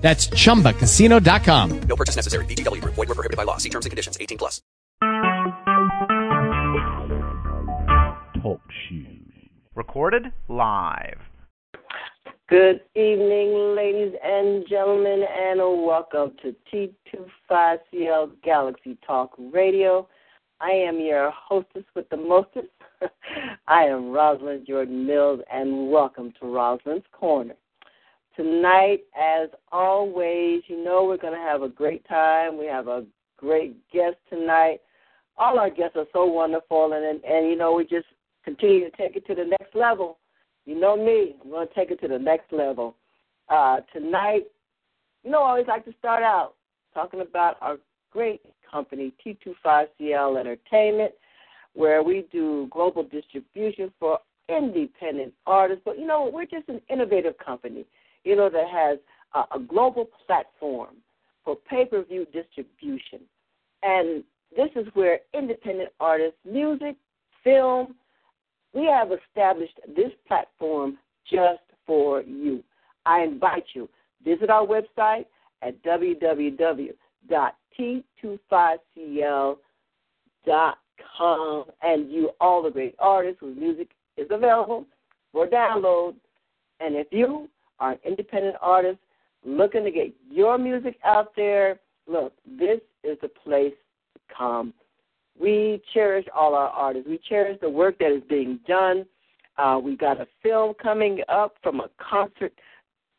That's chumbacasino.com. No purchase necessary. VGW Group. Void were prohibited by law. See terms and conditions. 18 plus. Talk shoes. Recorded live. Good evening, ladies and gentlemen, and welcome to T25CL Galaxy Talk Radio. I am your hostess with the mostest. I am Rosalind Jordan Mills, and welcome to Rosalind's Corner. Tonight, as always, you know we're going to have a great time. We have a great guest tonight. All our guests are so wonderful, and and, and you know we just continue to take it to the next level. You know me, I'm going to take it to the next level. Uh, tonight, you know, I always like to start out talking about our great company, T25CL Entertainment, where we do global distribution for independent artists. But, you know, we're just an innovative company, you know, that has a, a global platform for pay per view distribution. And this is where independent artists, music, film, we have established this platform just for you. I invite you visit our website at www.t25cl.com and view all the great artists whose music is available for download. And if you are an independent artist looking to get your music out there, look, this is the place to come. We cherish all our artists. We cherish the work that is being done. Uh, we got a film coming up from a concert,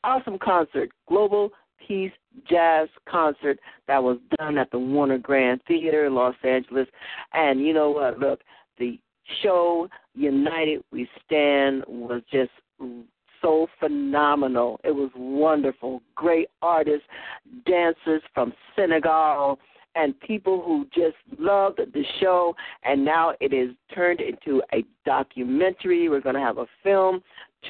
awesome concert, Global Peace Jazz concert that was done at the Warner Grand Theater in Los Angeles. And you know what? Look, the show United We Stand was just so phenomenal. It was wonderful. Great artists, dancers from Senegal, and people who just loved the show. And now it is turned into a documentary. We're going to have a film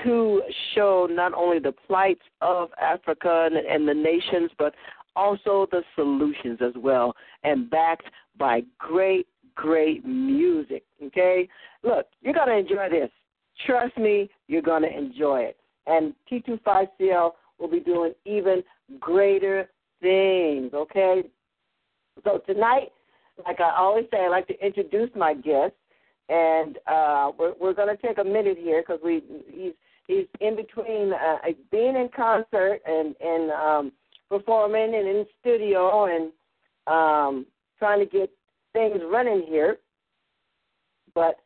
to show not only the plights of Africa and, and the nations, but also the solutions as well, and backed by great, great music. Okay? Look, you're going to enjoy this. Trust me, you're going to enjoy it. And T25CL will be doing even greater things. Okay? So tonight, like I always say, I like to introduce my guest, and uh, we're we're going to take a minute here because we he's he's in between uh, being in concert and and um, performing and in studio and um, trying to get things running here. But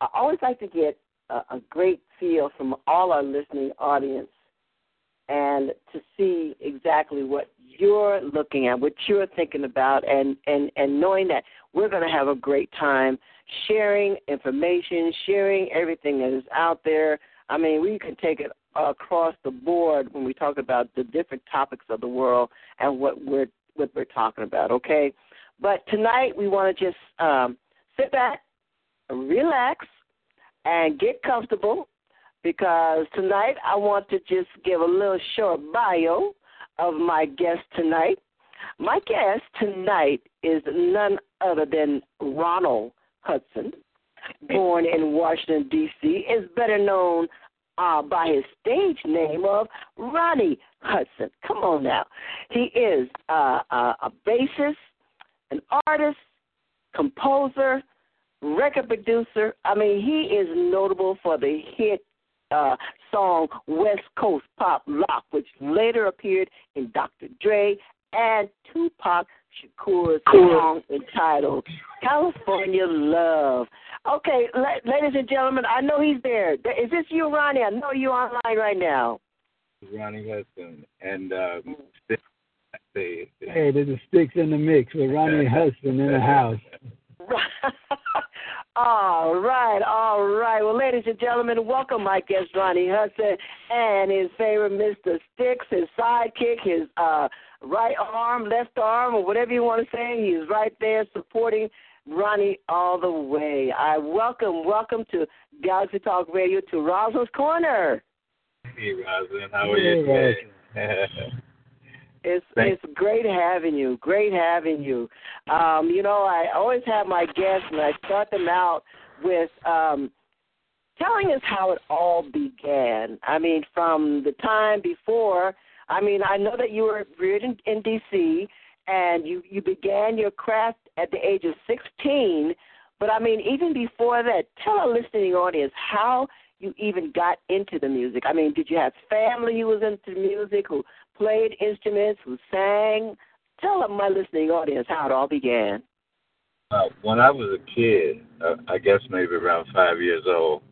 I always like to get a, great feel from all our listening audience and to see exactly what you're looking at, what you're thinking about, and and and knowing that we're going to have a great time sharing information, sharing everything that is out there. I mean, we can take it across the board when we talk about the different topics of the world and what we're what we're talking about. Okay, but tonight we want to just um, sit back, relax, and get comfortable because tonight I want to just give a little short bio of my guest tonight. My guest tonight is none other than Ronald Hudson, born in Washington, D.C., is better known uh, by his stage name of Ronnie Hudson. Come on now. He is uh, a bassist, an artist, composer, record producer. I mean, he is notable for the hit uh, song West Coast Pop Lock, which later appeared in Dr. Dre and Tupac Shakur's song entitled California Love. Okay, la- ladies and gentlemen, I know he's there. Is this you, Ronnie? I know you're online right now. Ronnie Hudson and uh, Hey, this is Sticks in the Mix with Ronnie Hudson in the house. All right, all right. Well, ladies and gentlemen, welcome my guest Ronnie Hudson and his favorite Mr. Sticks, his sidekick, his uh, right arm, left arm, or whatever you want to say. He's right there supporting Ronnie all the way. I welcome, welcome to Galaxy Talk Radio to Rosalind's Corner. Hey, Rosalind, how are you today? It's Thank- it's great having you. Great having you. Um, you know, I always have my guests and I start them out with um telling us how it all began. I mean, from the time before. I mean, I know that you were reared in, in DC and you you began your craft at the age of 16, but I mean, even before that, tell our listening audience how you even got into the music. I mean, did you have family who was into music, who played instruments, who sang? Tell my listening audience how it all began. Uh, when I was a kid, uh, I guess maybe around five years old,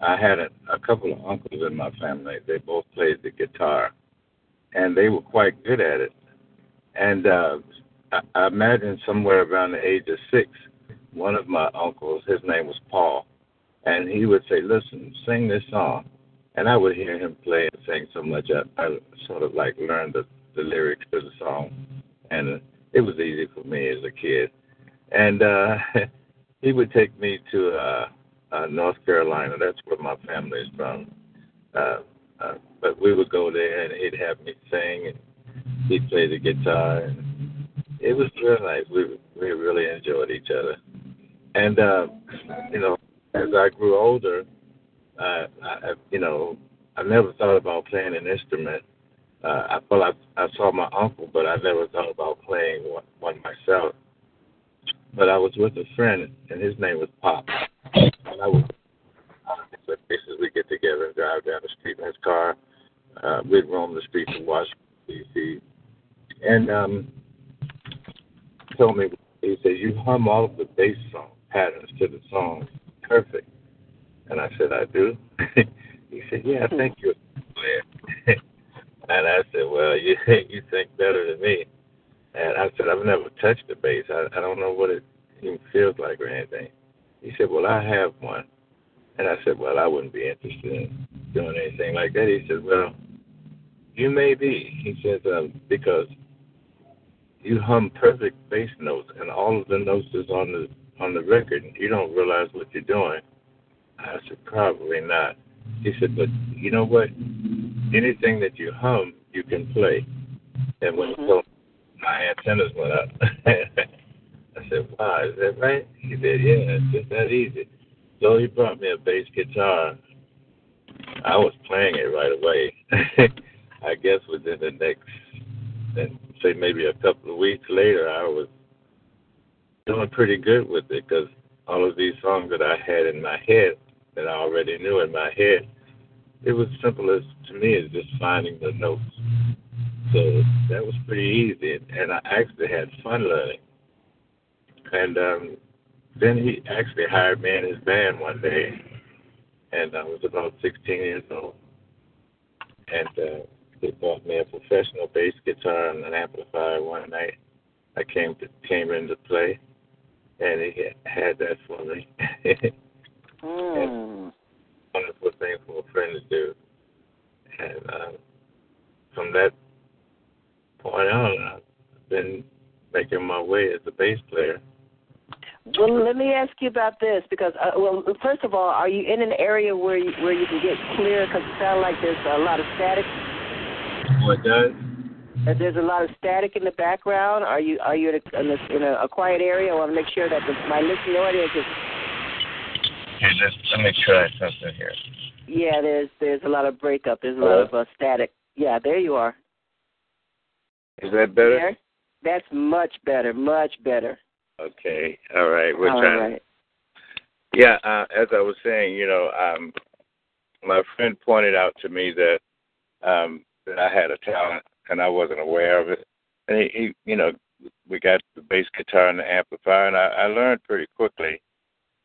I had a, a couple of uncles in my family. They both played the guitar, and they were quite good at it. And uh, I, I imagine somewhere around the age of six, one of my uncles, his name was Paul, and he would say, "Listen, sing this song," and I would hear him play and sing so much. I, I sort of like learned the, the lyrics to the song, and it was easy for me as a kid. And uh, he would take me to uh, uh, North Carolina. That's where my family is from. Uh, uh, but we would go there, and he'd have me sing, and he'd play the guitar. And it was real nice. We we really enjoyed each other. And uh, you know, as I grew older, uh, I, you know, I never thought about playing an instrument. Uh, I, well, I, I saw my uncle, but I never thought about playing one, one myself. But I was with a friend, and his name was Pop. And I was a places. We get together and drive down the street in his car. Uh, we'd roam the streets of Washington D.C. And um, told me, he said, "You hum all of the bass song patterns to the song perfect." And I said, "I do." he said, "Yeah, I think you're player." and I said, "Well, you you think better than me." And I said, I've never touched a bass. I, I don't know what it even feels like or anything. He said, Well, I have one. And I said, Well, I wouldn't be interested in doing anything like that. He said, Well, you may be. He says, um, because you hum perfect bass notes and all of the notes is on the on the record you don't realize what you're doing. I said, Probably not. He said, But you know what? Anything that you hum, you can play. And when he mm-hmm. told my antennas went up. I said, Wow, is that right? He said, Yeah, it's just that easy. So he brought me a bass guitar. I was playing it right away. I guess within the next, and say maybe a couple of weeks later, I was doing pretty good with it because all of these songs that I had in my head that I already knew in my head, it was simple as to me as just finding the notes. So that was pretty easy, and I actually had fun learning. And um, then he actually hired me in his band one day, and I was about 16 years old. And uh, he bought me a professional bass guitar and an amplifier one night. I came to came into play, and he had that for me. Mm. Wonderful thing for a friend to do. And uh, from that point on, I've been making my way as a bass player. Well, let me ask you about this because, uh, well, first of all, are you in an area where you, where you can get clear? Because it sounds like there's a lot of static. What does? uh, There's a lot of static in the background. Are you are you in a, in a, in a, a quiet area? I want to make sure that the, my listening audience is. Here, let, let me try something here. Yeah, there's there's a lot of breakup. There's a lot of uh, static. Yeah, there you are. Is that better? There. That's much better. Much better. Okay. All right. We're All trying. right. Yeah. Uh, as I was saying, you know, um, my friend pointed out to me that um, that I had a talent and I wasn't aware of it. And he, he you know, we got the bass guitar and the amplifier, and I, I learned pretty quickly.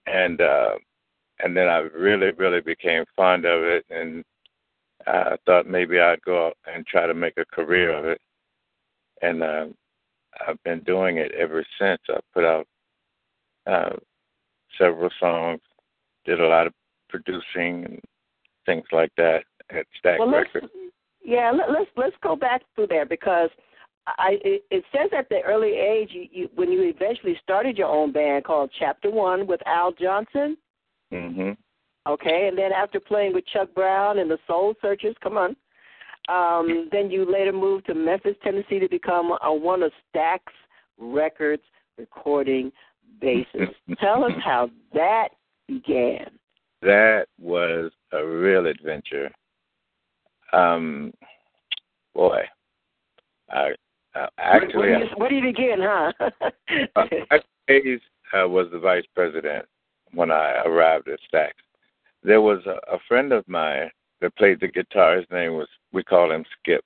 And uh, and then I really, really became fond of it, and I thought maybe I'd go out and try to make a career of it. And uh, I've been doing it ever since. I put out uh, several songs, did a lot of producing and things like that at Stax well, Records. Yeah, let, let's let's go back through there because I it, it says at the early age you, you when you eventually started your own band called Chapter One with Al Johnson. Mhm. Okay, and then after playing with Chuck Brown and the Soul Searchers, come on. Um, then you later moved to Memphis, Tennessee to become a, one of Stax Records recording bassist. Tell us how that began. That was a real adventure. Um, boy, I, uh, actually, where, do you, where do you begin, huh? uh, Hayes uh, was the vice president when I arrived at Stax. There was a, a friend of mine that played the guitar. His name was we call him Skip.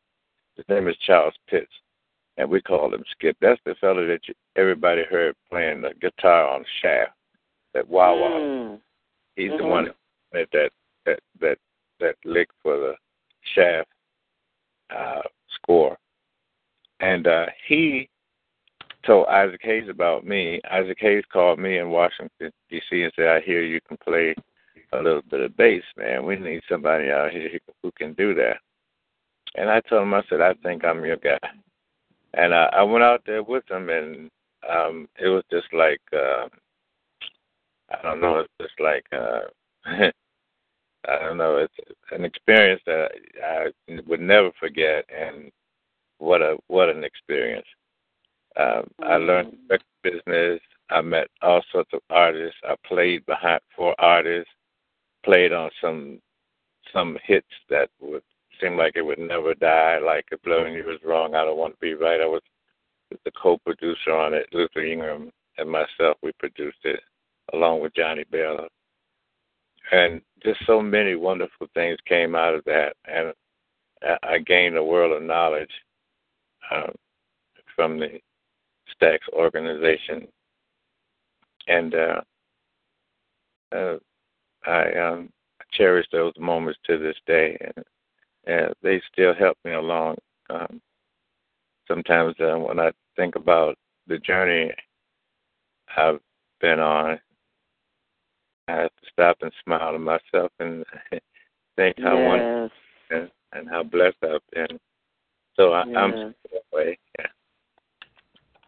His name is Charles Pitts, and we called him Skip. That's the fellow that you, everybody heard playing the guitar on Shaft, that wah. Mm. He's Mhm. the one that that that that that lick for the Shaft uh, score, and uh, he told Isaac Hayes about me. Isaac Hayes called me in Washington D.C. and said, "I hear you can play a little bit of bass, man. We need somebody out here who can do that." And I told him, I said, "I think I'm your guy." And I, I went out there with him, and um, it was just like uh, I don't know, it's just like uh, I don't know, it's an experience that I would never forget, and what a what an experience. Um, I learned business. I met all sorts of artists. I played behind for artists. Played on some some hits that would seem like it would never die, like "If Loving You Was Wrong, I Don't Want to Be Right." I was the co-producer on it. Luther Ingram and myself, we produced it along with Johnny Bell. And just so many wonderful things came out of that, and I gained a world of knowledge um, from the Stax organization, and uh, uh, I um, cherish those moments to this day, and, and they still help me along. Um, sometimes uh, when I think about the journey I've been on, I have to stop and smile to myself and think how yes. wonderful and, and how blessed I've been. So I, I'm Yes. that way. Yeah.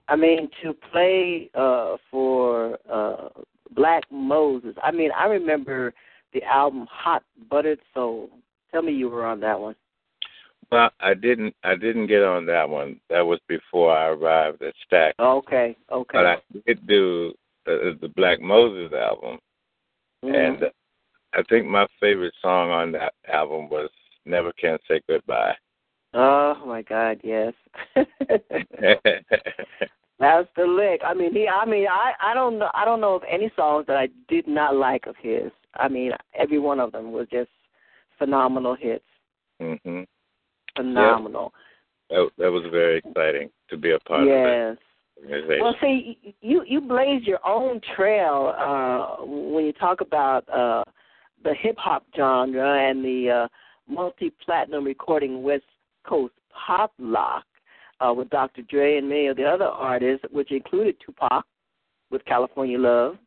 I mean, to play uh, for uh, Black Moses. I mean, I remember the album Hot Buttered Soul. Tell me you were on that one. Well, I didn't. I didn't get on that one. That was before I arrived at Stax. Okay, okay. But I did do uh, the Black Moses album, Mhm. and uh, I think my favorite song on that album was "Never Can Say Goodbye." oh my God, yes. That's the lick. I mean, he. I mean, I. I don't know. I don't know of any songs that I did not like of his. I mean, every one of them was just phenomenal hits. hmm Phenomenal. That, that was very exciting to be a part of yes. that organization. Well, see, you you blaze your own trail uh, when you talk about uh, the hip hop genre and the uh, multi platinum recording West Coast pop lock uh, with Dr. Dre and many of the other artists, which included Tupac with California Love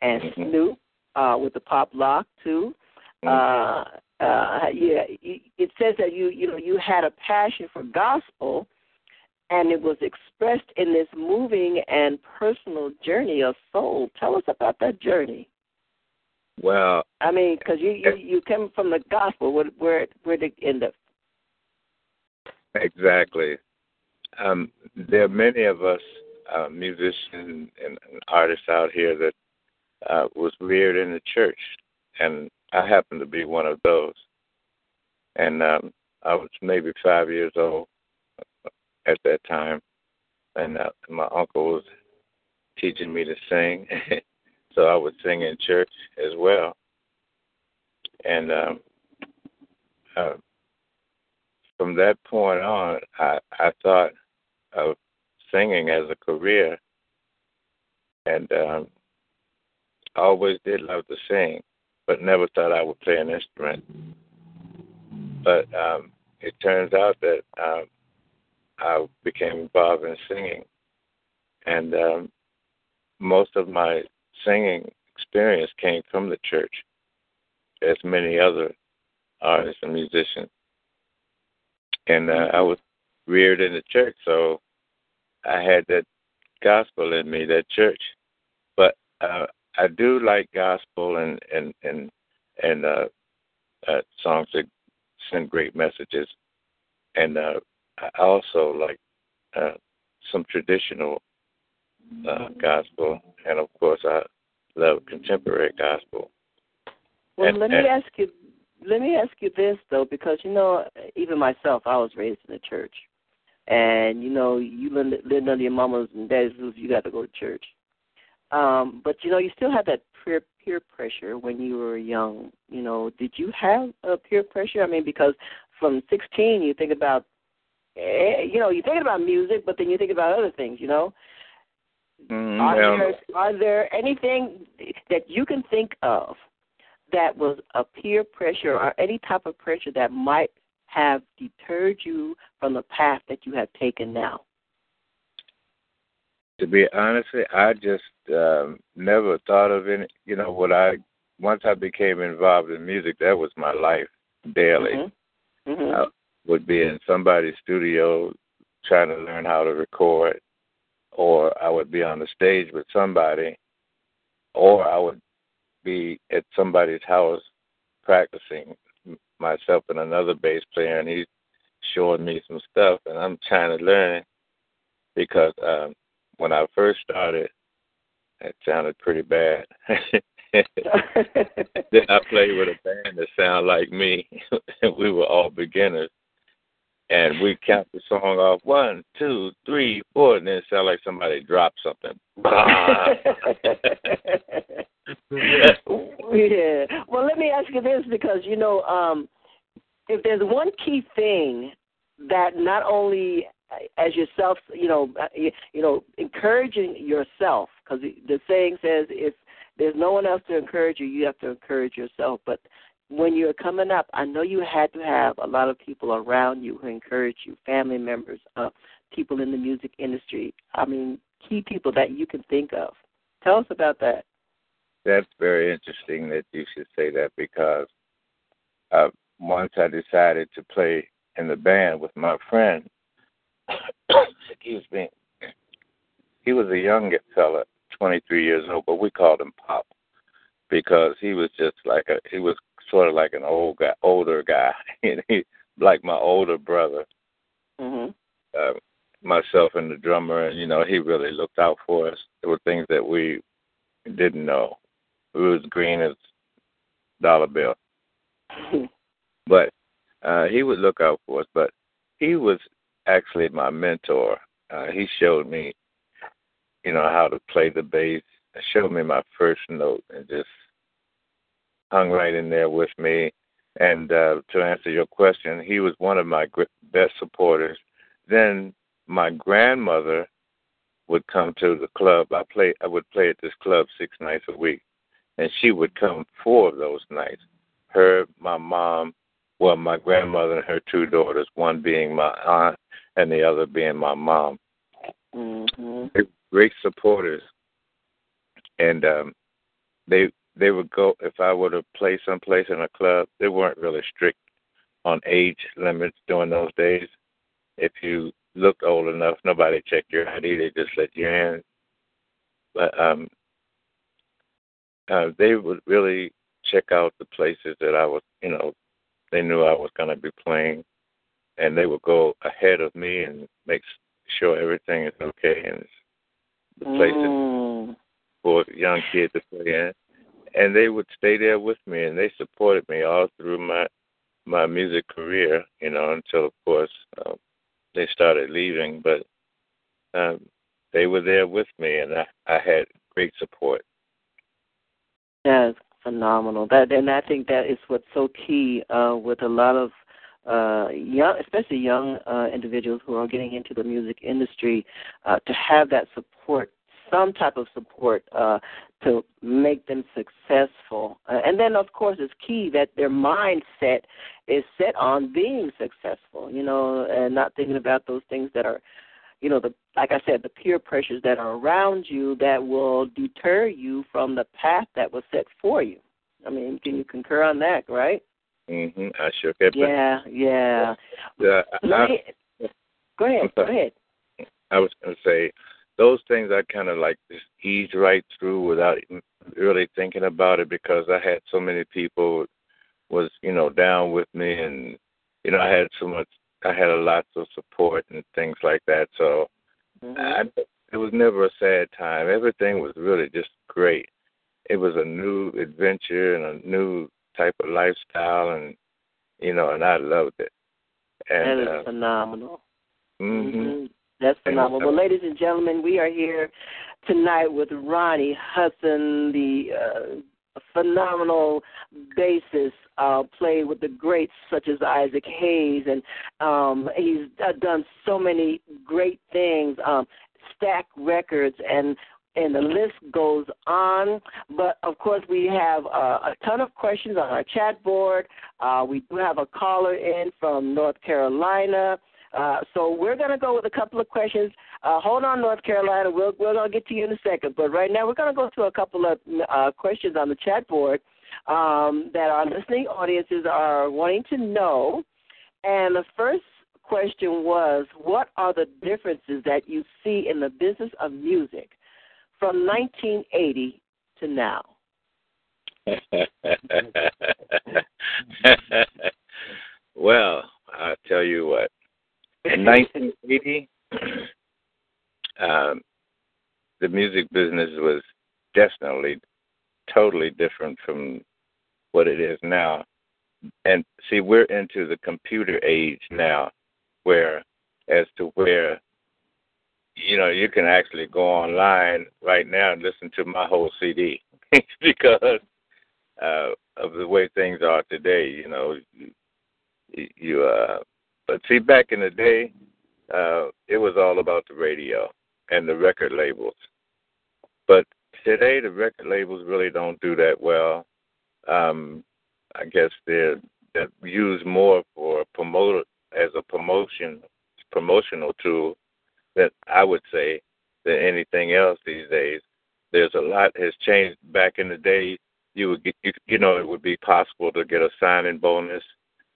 and Mhm. Snoop uh, with the pop lock too. Uh, uh, yeah, it it says that you you know you had a passion for gospel, and it was expressed in this moving and personal journey of soul. Tell us about that journey. well, I mean, because you you you come from the gospel, where where where did it end up? Exactly. Um, there are many of us uh, musicians and, and artists out here that uh, was reared in the church, and I happen to be one of those. And um, I was maybe five years old at that time, and uh, my uncle was teaching me to sing, so I would sing in church as well. And um, uh, from that point on, I, I thought of singing as a career, and um, I always did love to sing, but never thought I would play an instrument. But um, it turns out that um, I became involved in singing, and um, most of my singing experience came from the church, as many other artists and musicians. And uh, I was reared in the church, so I had that gospel in me, that church. But uh, I do like gospel and and and and uh, uh, songs that send great messages, and uh, I also like uh, some traditional uh, gospel, and of course I love contemporary gospel. Well, And- let me and- ask you. Let me ask you this though, because you know, even myself, I was raised in the church, and you know, you lived under your mama's and daddy's roof. You got to go to church, um, but you know, you still had that peer peer pressure when you were young. You know, did you have uh, peer pressure? I mean, because from 16, you think about, eh, you know, you think about music, but then you think about other things. You know, Mm, are there are there anything that you can think of that was a peer pressure or any type of pressure that might have deterred you from the path that you have taken now? to be honest, I just um, never thought of any. You know, what I once I became involved in music, that was my life daily. Mm-hmm. hmm I would be in somebody's studio trying to learn how to record, or I would be on the stage with somebody, or I would be at somebody's house practicing myself and another bass player, and he's showing me some stuff, and I'm trying to learn because um, when I first started, it sounded pretty bad. then I played with a band that sounded like me. And we were all beginners. And we count the song off one, two, three, four, and then it sounded like somebody dropped something. yeah. Well, let me ask you this because you know, um, if there's one key thing that not only as yourself, you know, uh, you, know, encouraging yourself because the saying says if there's no one else to encourage you, you have to encourage yourself. But when you're coming up, I know you had to have a lot of people around you who encourage you, family members, uh, people in the music industry. I mean, key people that you can think of. Tell us about that. That's very interesting that you should say that because uh, once I decided to play in the band with my friend, excuse me, he was a young fella, 23 years old, but we called him Pop because he was just like a he was sort of like an old guy, older guy, and he like my older brother. Mhm. Uh, myself and the drummer, and you know, he really looked out for us. There were things that we didn't know. We was green as dollar bill, but uh, he would look out for us. But he was actually my mentor. Uh, he showed me, you know, how to play the bass. Showed me my first note and just hung right in there with me. And uh, to answer your question, he was one of my gr- best supporters. Then my grandmother would come to the club. I play. I would play at this club six nights a week, and she would come four of those nights. Her, my mom, well, my grandmother and her two daughters, one being my aunt and the other being my mom. Mhm. They were great supporters, and um, they they would go if I were to play someplace in a club. They weren't really strict on age limits during those days. If you looked old enough, nobody checked your ID. They just let you in. But um, uh, they would really check out the places that I was. You know, they knew I was going to be playing, and they would go ahead of me and make sure everything is okay and the places Mm. for young kids to play in. And they would stay there with me, and they supported me all through my my music career. You know, until of course uh, they started leaving, but um, they were there with me, and I, I had great support. That's phenomenal. That and I think that is what's so key uh, with a lot of uh, young, especially young uh, individuals who are getting into the music industry, uh, to have that support, some type of support uh, to make them successful. Uh, and then, of course, it's key that their mindset is set on being successful. You know, and not thinking about those things that are you know the like I said the peer pressures that are around you that will deter you from the path that was set for you. I mean, can you concur on that, right? Mhm. I sure can. Yeah, yeah. Let I, me, go ahead. Go ahead. I was going to say those things I kind of like just ease right through without really thinking about it because I had so many people was you know down with me and you know I had so much I had a lot of support and things like that so Mhm. I, it was never a sad time everything was really just great it was a new adventure and a new type of lifestyle and you know and I loved it and that is uh, phenomenal. mhm. Mhm. That's phenomenal. uh, Well, ladies and gentlemen, we are here tonight with Ronnie Hudson, the uh, phenomenal bassist, uh, played with the greats such as Isaac Hayes, and um, he's uh, done so many great things. Um, Stax Records and and the list goes on. But of course, we have uh, a ton of questions on our chat board. Uh, we do have a caller in from North Carolina. Uh, so we're going to go with a couple of questions. Uh, hold on, North Carolina. We'll, we're going to get to you in a second. But right now, we're going to go to a couple of uh, questions on the chat board um, that our listening audiences are wanting to know. And the first question was What are the differences that you see in the business of music from 1980 to now? well, I'll tell you what. In 1980, um, the music business was definitely totally different from what it is now. And see, we're into the computer age now, where as to where you know you can actually go online right now and listen to my whole CD because uh, of the way things are today. You know, you, you uh, but see, back in the day, uh, it was all about the radio and the record labels. But today, the record labels really don't do that well. Um, I guess they're they're used more for promote as a promotion promotional tool than I would say than anything else these days. There's a lot has changed. Back in the day, you would get you, you know it would be possible to get a signing bonus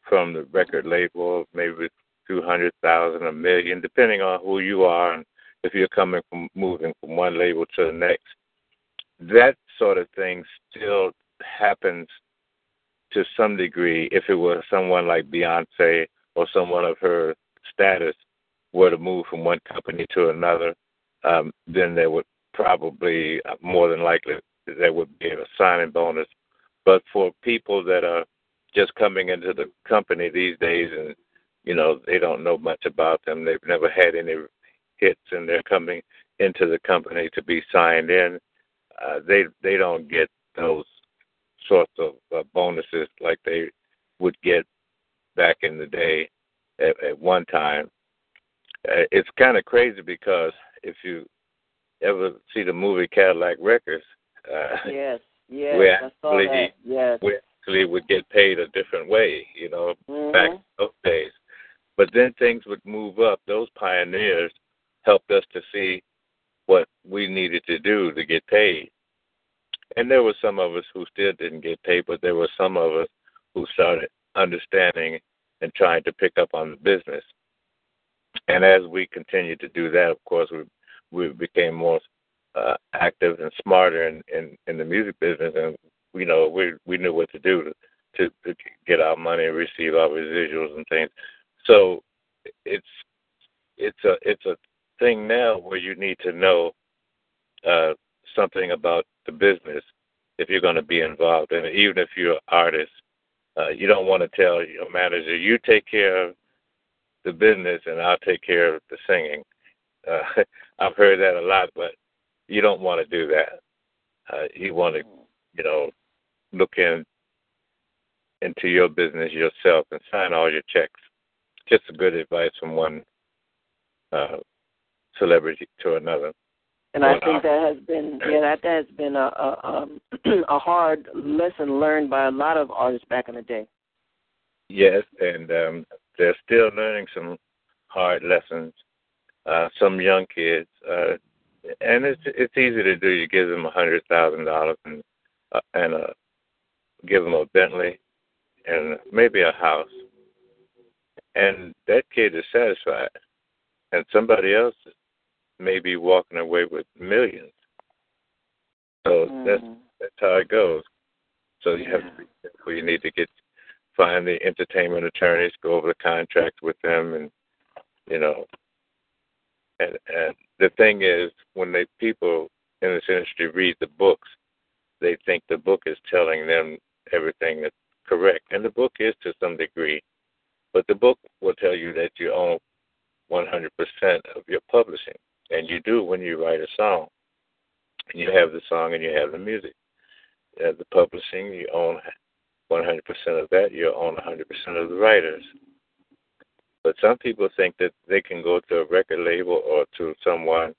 from the record label, maybe two hundred thousand, a million, depending on who you are and if you're coming from moving from one label to the next. That sort of thing still happens to some degree if it was someone like Beyonce or someone of her status were to move from one company to another, um, then there would probably uh, more than likely there would be a signing bonus. But for people that are just coming into the company these days and you know they don't know much about them, they've never had any hits, and they're coming into the company to be signed in. Uh, they they don't get those sorts of uh, bonuses like they would get back in the day at, at one time. Uh, it's kind of crazy because if you ever see the movie Cadillac Records, uh, Yes, yes, We I saw actually- that. Yes. we actually would get paid a different way, you know, Mhm. back in those days. But then things would move up. Those pioneers helped us to see what we needed to do to get paid. And there were some of us who still didn't get paid, but there were some of us who started understanding and trying to pick up on the business. And as we continued to do that, of course, we we became more uh, active and smarter in, in in the music business, and you know we we knew what to do to, to get our money and receive our residuals and things. So it's it's a it's a thing now where you need to know uh, something about the business if you're going to be involved And. Even if you're an artist, uh, you don't want to tell your manager, "You take care of the business, and I'll take care of the singing." Uh, I've heard that a lot, but you don't want to do that. Uh, you want to, you know, look in into your business yourself and sign all your checks. Just a good advice from one uh, celebrity to another. And I think that has been yeah that has been a a, um, a hard lesson learned by a lot of artists back in the day. Yes, and um, they're still learning some hard lessons. uh, some young kids, uh, and it's it's easy to do. You give them a hundred thousand dollars and uh, and uh, give them a Bentley and maybe a house, and that kid is satisfied, and somebody else may be walking away with millions. So mm. that's that's how it goes. So you have to be careful. You need to get find the entertainment attorneys, go over the contract with them, and you know. And and the thing is, when the people in this industry read the books, they think the book is telling them everything that's correct, and the book is to some degree. But the book will tell you that you own 100% of your publishing, and you do when you write a song. You have the song and you have the music. You have the publishing, you own 100% of that, you own 100% of the writers. But some people think that they can go to a record label or to someone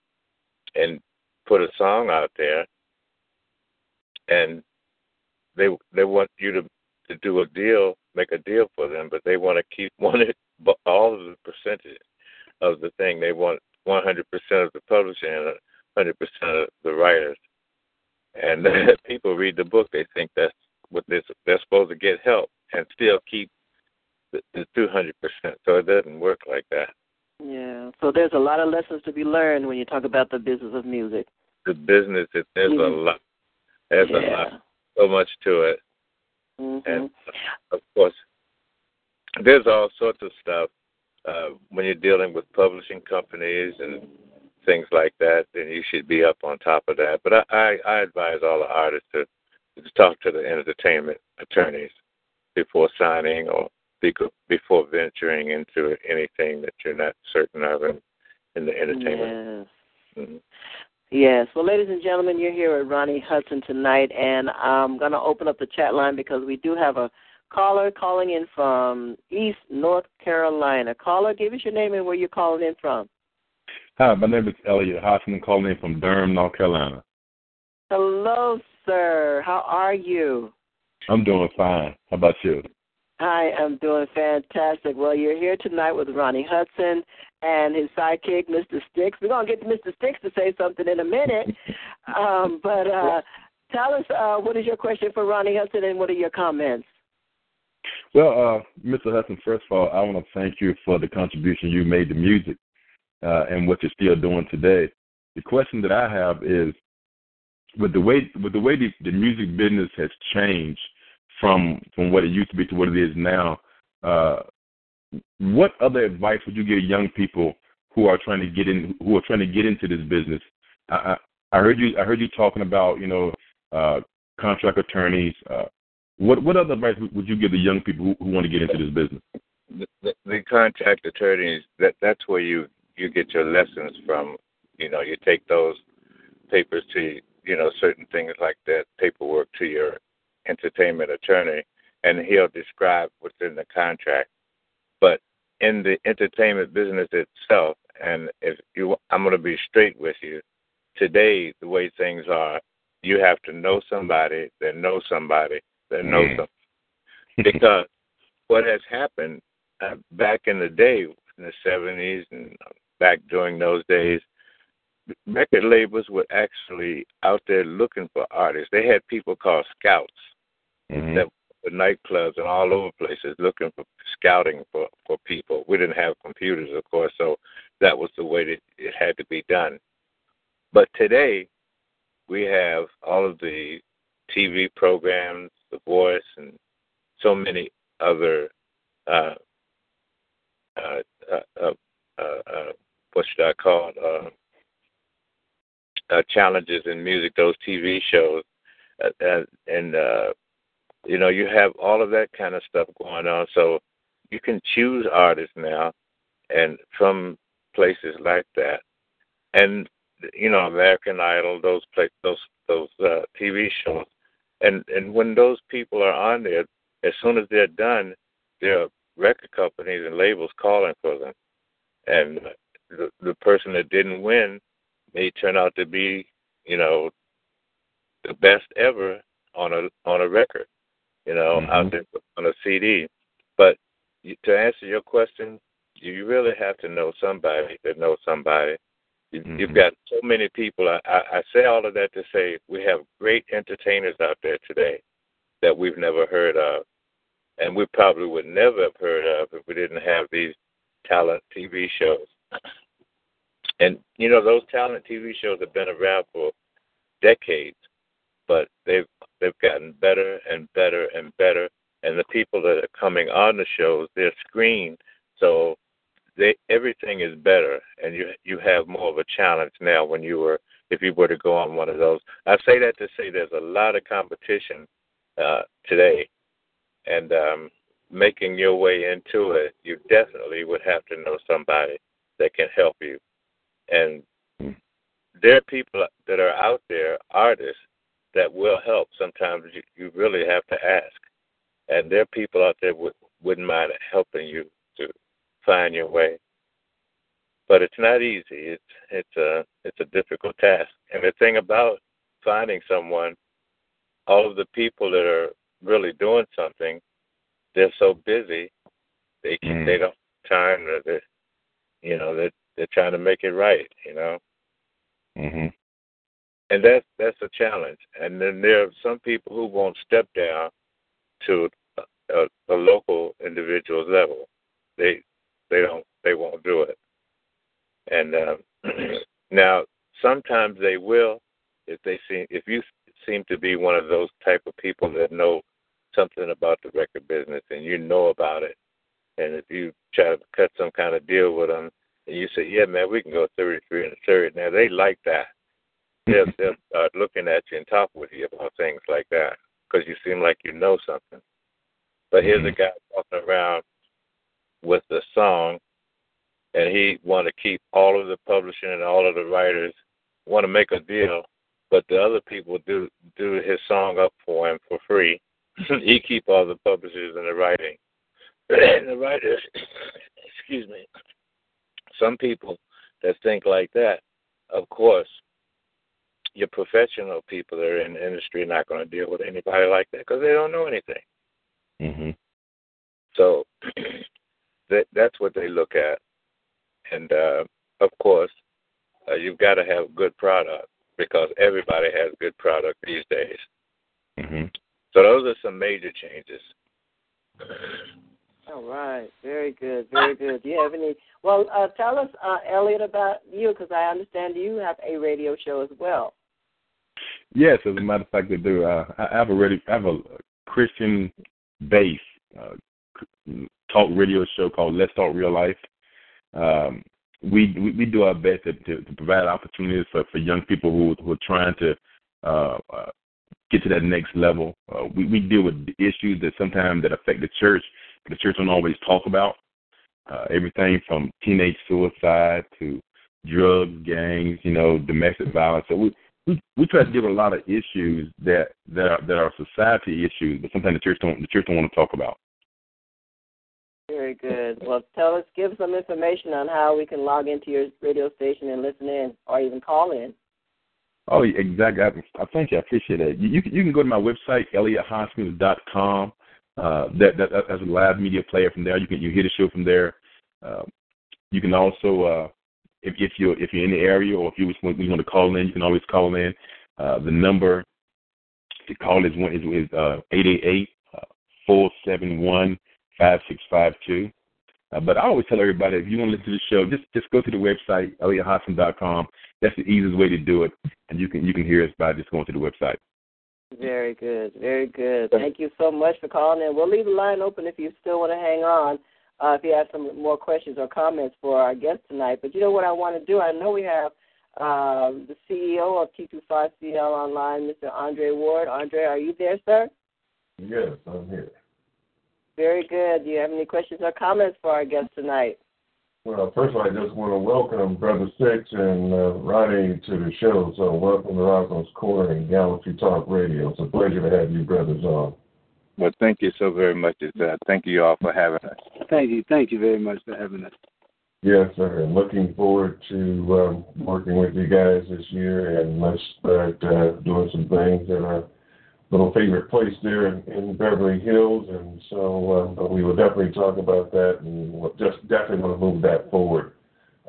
and put a song out there, and they they want you to to do a deal, make a deal for them, but they want to keep one all of the percentage of the thing. They want 100% of the publishing and 100% of the writers. And people read the book, they think that's what they're, they're supposed to get help and still keep the, the 200%. So it doesn't work like that. Yeah. So there's a lot of lessons to be learned when you talk about the business of music. The business, there's mm-hmm. a lot. There's yeah. a lot. So much to it. Mm-hmm. And of course, there's all sorts of stuff uh, when you're dealing with publishing companies and things like that, then you should be up on top of that. But I, I, I advise all the artists to, to talk to the entertainment attorneys before signing or before venturing into anything that you're not certain of in, in the entertainment. Yes. Mm-hmm. Yes. Well, ladies and gentlemen, you're here with Ronnie Hudson tonight, and I'm going to open up the chat line because we do have a caller calling in from East North Carolina. Caller, give us your name and where you're calling in from. Hi, my name is Elliot Hudson. I'm calling in from Durham, North Carolina. Hello, sir. How are you? I'm doing fine. How about you? I am doing fantastic. Well, you're here tonight with Ronnie Hudson and his sidekick, Mr. Sticks. We're gonna get Mr. Sticks to say something in a minute, um, but uh, tell us uh, what is your question for Ronnie Hudson and what are your comments? Well, uh, Mr. Hudson, first of all, I want to thank you for the contribution you made to music uh, and what you're still doing today. The question that I have is, with the way with the way the, the music business has changed from from what it used to be to what it is now, uh, what other advice would you give young people who are trying to get in who are trying to get into this business? I, I, I heard you I heard you talking about you know uh, contract attorneys, uh, what what other advice would you give the young people who, who want to get into this business? The, the, the contract attorneys that that's where you you get your lessons from. You know, you take those papers to you know certain things like that paperwork to your entertainment attorney, and he'll describe what's in the contract. But in the entertainment business itself, and if you, I'm going to be straight with you. Today, the way things are, you have to know somebody that knows somebody that know mm. them. Because what has happened uh, back in the day, in the 70s and back during those days, record labels were actually out there looking for artists. They had people called scouts mm-hmm. that were nightclubs and all over places looking for scouting for for people. We didn't have computers, of course, so that was the way that it had to be done. But today, we have all of the TV programs, The Voice, and so many other uh, uh, uh, uh, uh what should I call it? Uh, uh, challenges in music, those TV shows, and you know you have all of that kind of stuff going on. So you can choose artists now, and from places like that, and you know American Idol, those play, those those TV shows and and when those people are on there, as soon as they're done, there are record companies and labels calling for them, and the the person that didn't win may turn out to be, you know, the best ever on a on a record, you know, mm-hmm. out there on a CD. But to answer your question, you really have to know somebody that knows somebody. Mhm. You've got so many people. I, I, I say all of that to say we have great entertainers out there today that we've never heard of, and we probably would never have heard of if we didn't have these talent TV shows. And you know those talent TV shows have been around for decades, but they've they've gotten better and better and better. And the people that are coming on the shows, they're screened, so they everything is better, and you you have more of a challenge now when you were if you were to go on one of those. I say that to say there's a lot of competition uh, today, and um, making your way into it, you definitely would have to know somebody that can help you. And there are people that are out there, artists, that will help. Sometimes you, you really have to ask. And there are people out there would, wouldn't mind helping you find your way. But it's not easy. It's it's a it's a difficult task. And the thing about finding someone, all of the people that are really doing something, they're so busy, they Mm. they don't have time to, they, you know, they're they're trying to make it right, you know Mhm. and that's that's a challenge. And then there are some people who won't step down to a, a, a local individual's level. They they don't they won't do it. And um, now sometimes they will if they seem if you seem to be one of those type of people that know something about the record business and you know about it, and if you try to cut some kind of deal with them and you say, yeah, man, we can go 33 and a third. Now they like that they'll, they'll start looking at you and talk with you about things like that because you seem like you know something. But here's a guy walking around with the song, and he want to keep all of the publishing and all of the writers want to make a deal, but the other people do do his song up for him for free. he keep all the publishers and the writing. and the writers, excuse me. Some people that think like that, of course, your professional people that are in the industry are not going to deal with anybody like that because they don't know anything. Mhm. So that that's what they look at, and uh, of course, uh, you've got to have good product because everybody has good product these days. Mhm. So those are some major changes. All right, very good, very good. Do you have any? Well, uh, tell us, uh, Elliot, about you, because I understand you have a radio show as well. Yes, as a matter of fact, they do. Uh, I I have a radio, I have a Christian base uh, talk radio show called Let's Talk Real Life. Um, we, we we do our best to, to, to provide opportunities for, for young people who who are trying to uh, uh, get to that next level. Uh, we we deal with issues that sometimes that affect the church, but the church don't always talk about. Uh, everything from teenage suicide to drugs, gangs, you know, domestic violence. So we we we try to deal with a lot of issues that that are, that are society issues, but sometimes the church don't the church don't want to talk about. Very good. Well, tell us, give some information on how we can log into your radio station and listen in, or even call in. Oh, exactly. I, I thank you. I appreciate that. You, you can you can go to my website elliotthoskins.com. Uh, that, that that's a live media player from there. You can you hear the show from there. Uh, you can also uh, if if you if you're in the area or if you want, you want to call in, you can always call in. Uh, the number to call is one is is uh, eight eight eight four seven one five six five two. Uh, but I always tell everybody if you want to listen to the show, just just go to the website elliotthoskins.com. That's the easiest way to do it, and you can you can hear us by just going to the website. Very good, very good. Thank you so much for calling in. We'll leave the line open if you still want to hang on. Uh, if you have some more questions or comments for our guest tonight. But you know what I want to do? I know we have um, the CEO of T25CL Online, Mr. Andre Ward. Andre, are you there, sir? Yes, I'm here. Very good. Do you have any questions or comments for our guest tonight? Well, first of all, I just want to welcome Brother Sticks and uh, Ronnie to the show. So welcome to Roscoe's Corner and Galaxy Talk Radio. It's a pleasure to have you brothers on. Well, thank you so very much. Uh, thank you all for having us. Thank you. Thank you very much for having us. Yes, sir. And looking forward to um, working with you guys this year, and let's start uh, doing some things that are little favorite place there in, in Beverly Hills, and so uh, we will definitely talk about that, and we'll just definitely want to move that forward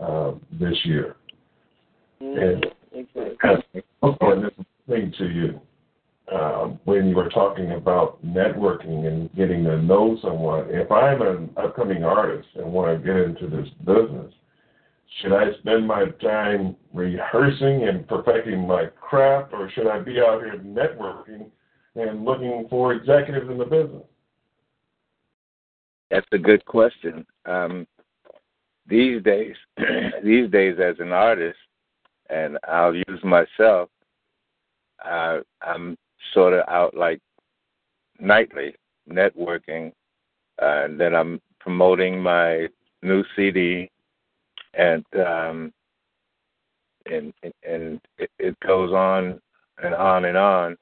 uh, this year. Mm-hmm. And also, this thing to you, uh, when you were talking about networking and getting to know someone, if I'm an upcoming artist and want to get into this business, should I spend my time rehearsing and perfecting my craft, or should I be out here networking and looking for executives in the business? That's a good question. Um, these days, these days, as an artist, and I'll use myself. I, I'm sort of out like nightly networking, uh, and then I'm promoting my new CD, and um, and and it, it goes on and on and on,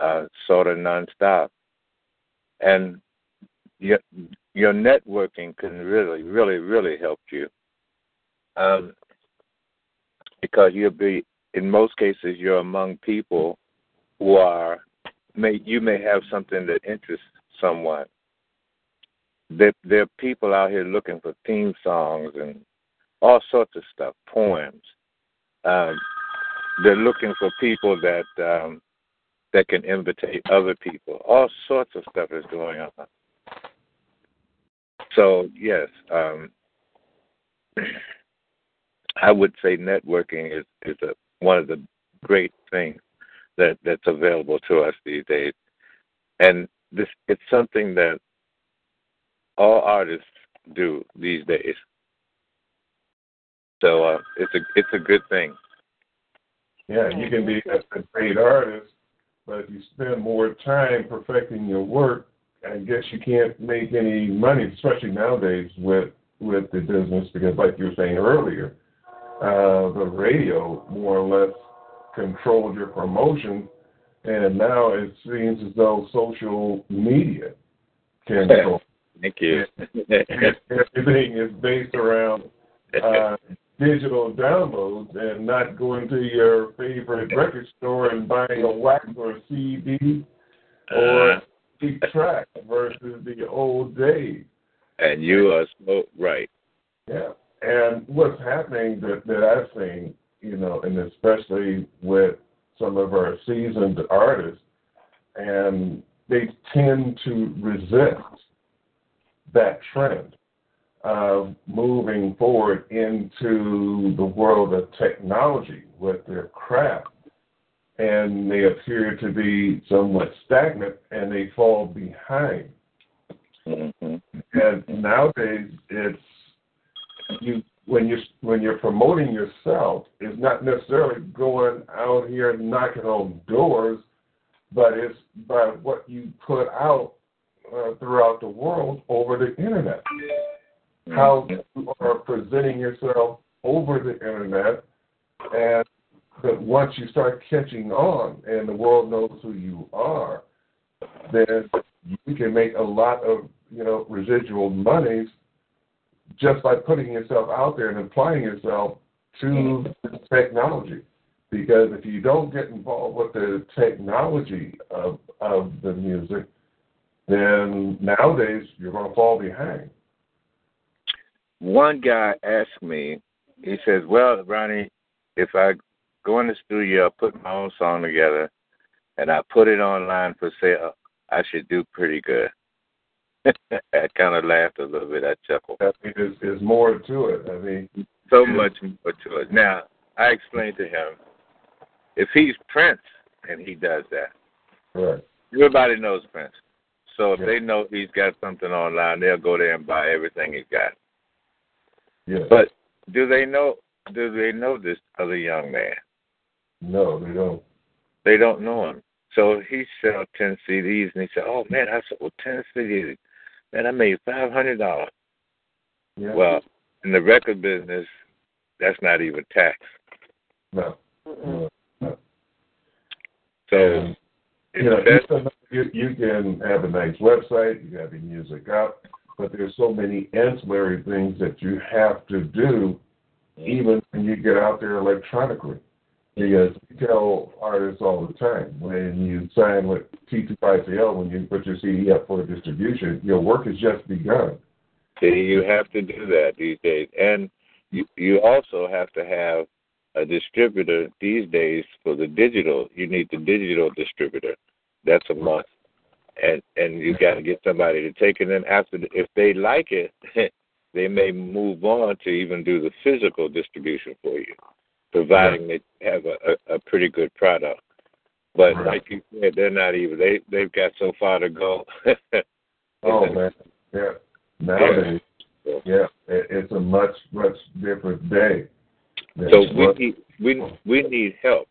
uh, sort of nonstop. And your your networking can really, really, really help you. Um, because you'll be in most cases you're among people who are may you may have something that interests someone. There, there are people out here looking for theme songs and all sorts of stuff, poems. Um, they're looking for people that um, that can invitate other people. All sorts of stuff is going on. So yes, um, I would say networking is is a, one of the great things that that's available to us these days, and this it's something that all artists do these days. So uh, it's a it's a good thing. Yeah, you can be a great artist, but if you spend more time perfecting your work, I guess you can't make any money, especially nowadays with with the business, because like you were saying earlier, uh, the radio more or less controlled your promotion, and now it seems as though social media can control. Thank you. Everything is based around uh, digital downloads and not going to your favorite record store and buying a wax or a CD or Uh, a track versus the old days. and you are so right. Yeah. And what's happening that, that I've seen, you know, and especially with some of our seasoned artists, and they tend to resist that trend of moving forward into the world of technology with their craft. And they appear to be somewhat stagnant and they fall behind. hmm And nowadays, it's you when you when you're promoting yourself, it's not necessarily going out here knocking on doors, but it's by what you put out uh, throughout the world over the internet. How mm-hmm. you are presenting yourself over the internet, and that once you start catching on and the world knows who you are, then you can make a lot of you know residual monies just by putting yourself out there and applying yourself to technology. Because if you don't get involved with the technology of of the music, then nowadays you're going to fall behind. One guy asked me, he says, Well, Ronnie, if I go in the studio, I put my own song together, and I put it online for sale, I should do pretty good. I kind of laughed a little bit. I chuckled. I mean, there's, there's more to it. I mean, So much more to it. Now, I explained to him, if he's Prince and he does that, right. everybody knows Prince. So if Yeah. they know he's got something online, they'll go there and buy everything he's got. Yeah. But do they know? Do they know this other young man? no, they don't. They don't know him. So he sell ten CDs, and he said, "Oh man, I sold ten CDs, and I made five hundred dollars." Yeah. Well, in the record business, that's not even tax. no. No. So And, you know, best. you, you can have a nice website, you have your music up, but there's so many ancillary things that you have to do even when you get out there electronically. Because we tell artists all the time when you sign with T2ICL, when you put your CD up for distribution, your work has just begun. See, you have to do that these days, and you you also have to have a distributor these days for the digital. You need the digital distributor. That's a must, and and you got to get somebody to take it. And after, the, if they like it, they may move on to even do the physical distribution for you, providing they have a, a, a pretty good product. But Right. like you said, they're not even. They they've got so far to go. Oh man, yeah. Nowadays, yeah, it, it's a much much different day. So we need we we need help.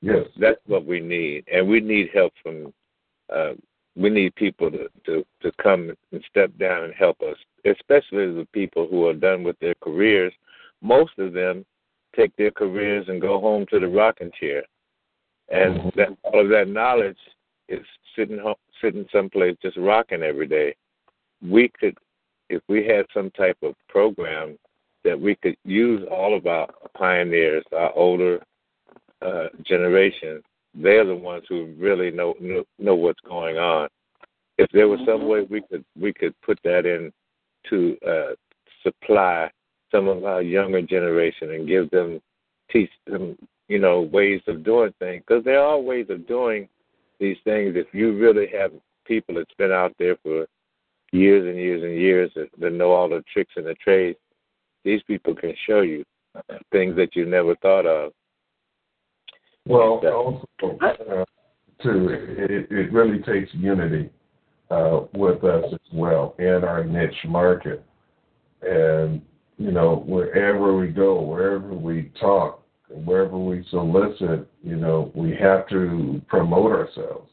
yes, That's what we need, and we need help from. Uh, we need people to, to to come and step down and help us, especially the people who are done with their careers. Most of them take their careers and go home to the rocking chair, and Mhm. that all of that knowledge is sitting home, sitting someplace just rocking every day. We could, if we had some type of program that we could use all of our pioneers, our older uh, generation, they're the ones who really know, know know what's going on. If there was some way we could we could put that in to uh, supply some of our younger generation and give them teach them you know ways of doing things because there are ways of doing these things. If you really have people that's been out there for years and years and years that, that know all the tricks and the trades these people can show you things that you never thought of Well, also uh, too, it, it really takes unity uh, with us as well in our niche market, and you know wherever we go, wherever we talk, wherever we solicit, you know we have to promote ourselves.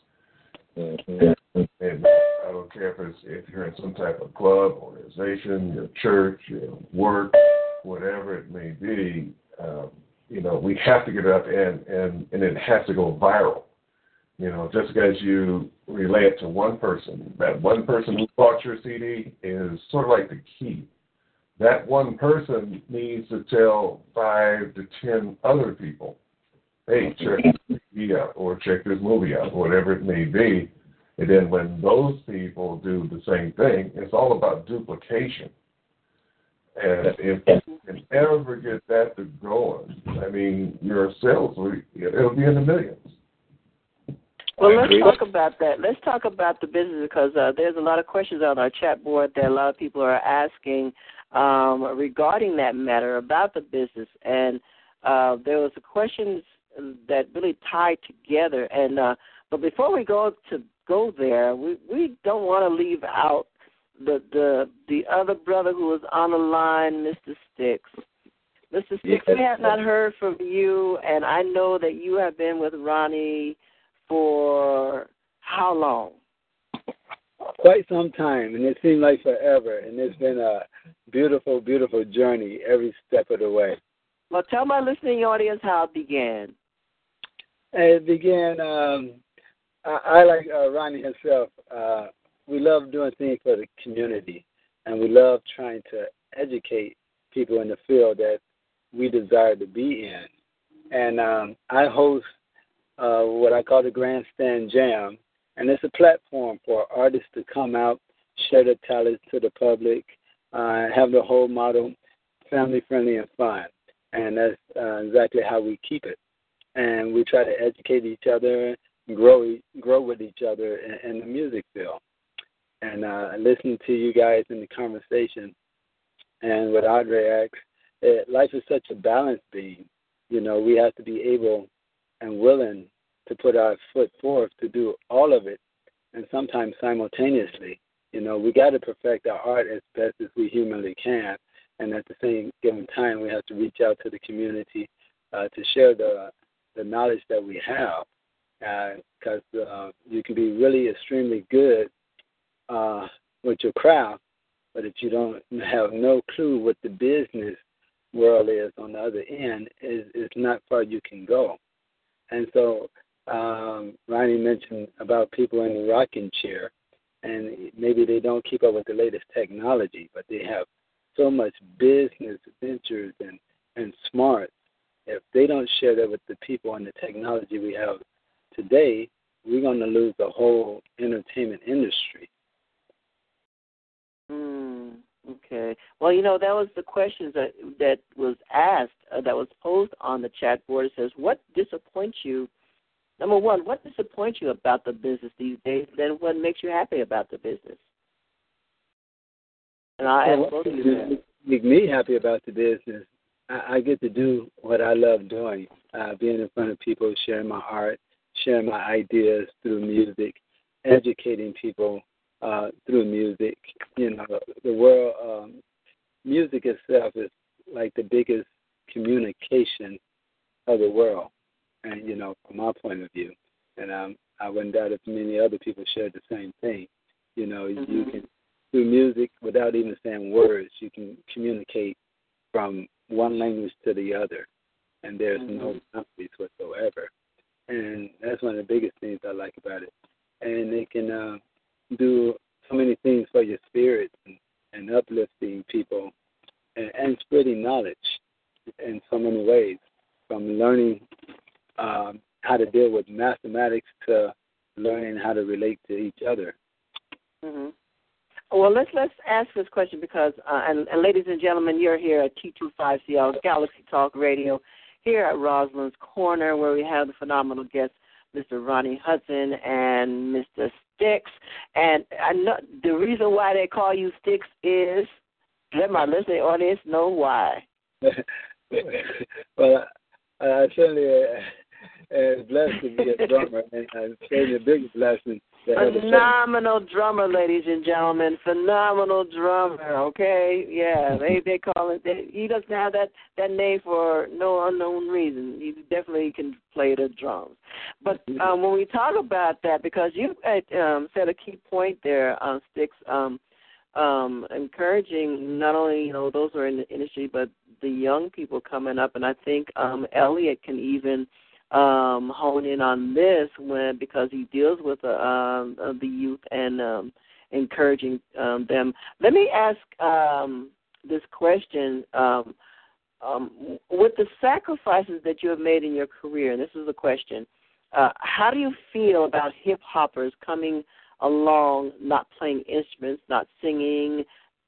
mm-hmm. And, and I don't care if it's if you're in some type of club, organization, your church, your work, whatever it may be. Um, you know, we have to get it up and, and, and it has to go viral. You know, just because you relay it to one person, that one person who bought your CD is sort of like the key. That one person needs to tell five to ten other people, hey, check this CD out or check this movie out, whatever it may be. And then when those people do the same thing, it's all about duplication. And if can ever get that to going, I mean, your sales will it'll be in the millions. Well, let's talk about that. Let's talk about the business because uh, there's a lot of questions on our chat board that a lot of people are asking um, regarding that matter about the business. And uh, there was a questions that really tied together. And uh, but before we go to go there, we we don't want to leave out the the the other brother who was on the line, Mr. Sticks. Mr. Sticks, we have not heard from you, and I know that you have been with Ronnie for how long? Quite some time, and it seemed like forever. And it's been a beautiful, beautiful journey every step of the way. Well, tell my listening audience how it began. It began. Um, I, I like uh, Ronnie himself. Uh, we love doing things for the community, and we love trying to educate people in the field that we desire to be in. And um, I host uh, what I call the Grandstand Jam, and it's a platform for artists to come out, share their talents to the public, uh, have the whole model family friendly and fun. And that's uh, exactly how we keep it. And we try to educate each other, and grow grow with each other in, in the music field. And uh, listen to you guys in the conversation. And what Audrey asks, it, life is such a balance beam. You know, we have to be able and willing to put our foot forth to do all of it, and sometimes simultaneously. You know, we got to perfect our art as best as we humanly can, and at the same given time, we have to reach out to the community uh, to share the the knowledge that we have, because uh, uh, you can be really extremely good uh, with your craft, but if you don't have no clue what the business world is on the other end, is is not far you can go. And so um, Ronnie mentioned about people in the rocking chair, and maybe they don't keep up with the latest technology, but they have so much business ventures and and smarts. If they don't share that with the people and the technology we have today, we're going to lose the whole entertainment industry. Mm, okay. Well, you know that was the questions that that was asked uh, that was posed on the chat board. It says, "What disappoints you?" Number one, what disappoints you about the business these days? Then what makes you happy about the business? And I ask both you. Make me happy about the business. I, I get to do what I love doing, uh, being in front of people, sharing my art, sharing my ideas through music, educating people uh, through music. You know, the world, um, music itself is like the biggest communication of the world, and you know, from my point of view, and um, I wouldn't doubt if many other people share the same thing. You know, Mm-hmm. you can through music without even saying words, you can communicate from one language to the other, and there's no boundaries whatsoever. And that's one of the biggest things I like about it. And they can uh, do so many things for your spirit and, and uplifting people and, and spreading knowledge in so many ways, from learning um, how to deal with mathematics to learning how to relate to each other. hmm Well, let's let's ask this question because, uh, and, and ladies and gentlemen, you're here at T25CL Galaxy Talk Radio, here at Rosalind's Corner, where we have the phenomenal guests, Mr. Ronnie Hudson and Mr. Sticks. And I know the reason why they call you Sticks is let my listening audience know why. well, I, I certainly uh, am blessed to be a drummer, and I'm certainly a big blessing to have a show. Phenomenal drummer, ladies and gentlemen. Phenomenal drummer. Okay, yeah, they they call it. They, he doesn't have that that name for no unknown reason. He definitely can play the drums. But um, when we talk about that, because you um, said a key point there, uh, sticks. Um, um, encouraging not only you know those who are in the industry, but the young people coming up, and I think um, Elliot can even um, hone in on this when because he deals with uh, um, uh, the youth and um, encouraging um, them. Let me ask um, this question: um, um, with the sacrifices that you have made in your career, and this is the question: uh, How do you feel about hip hoppers coming along, not playing instruments, not singing,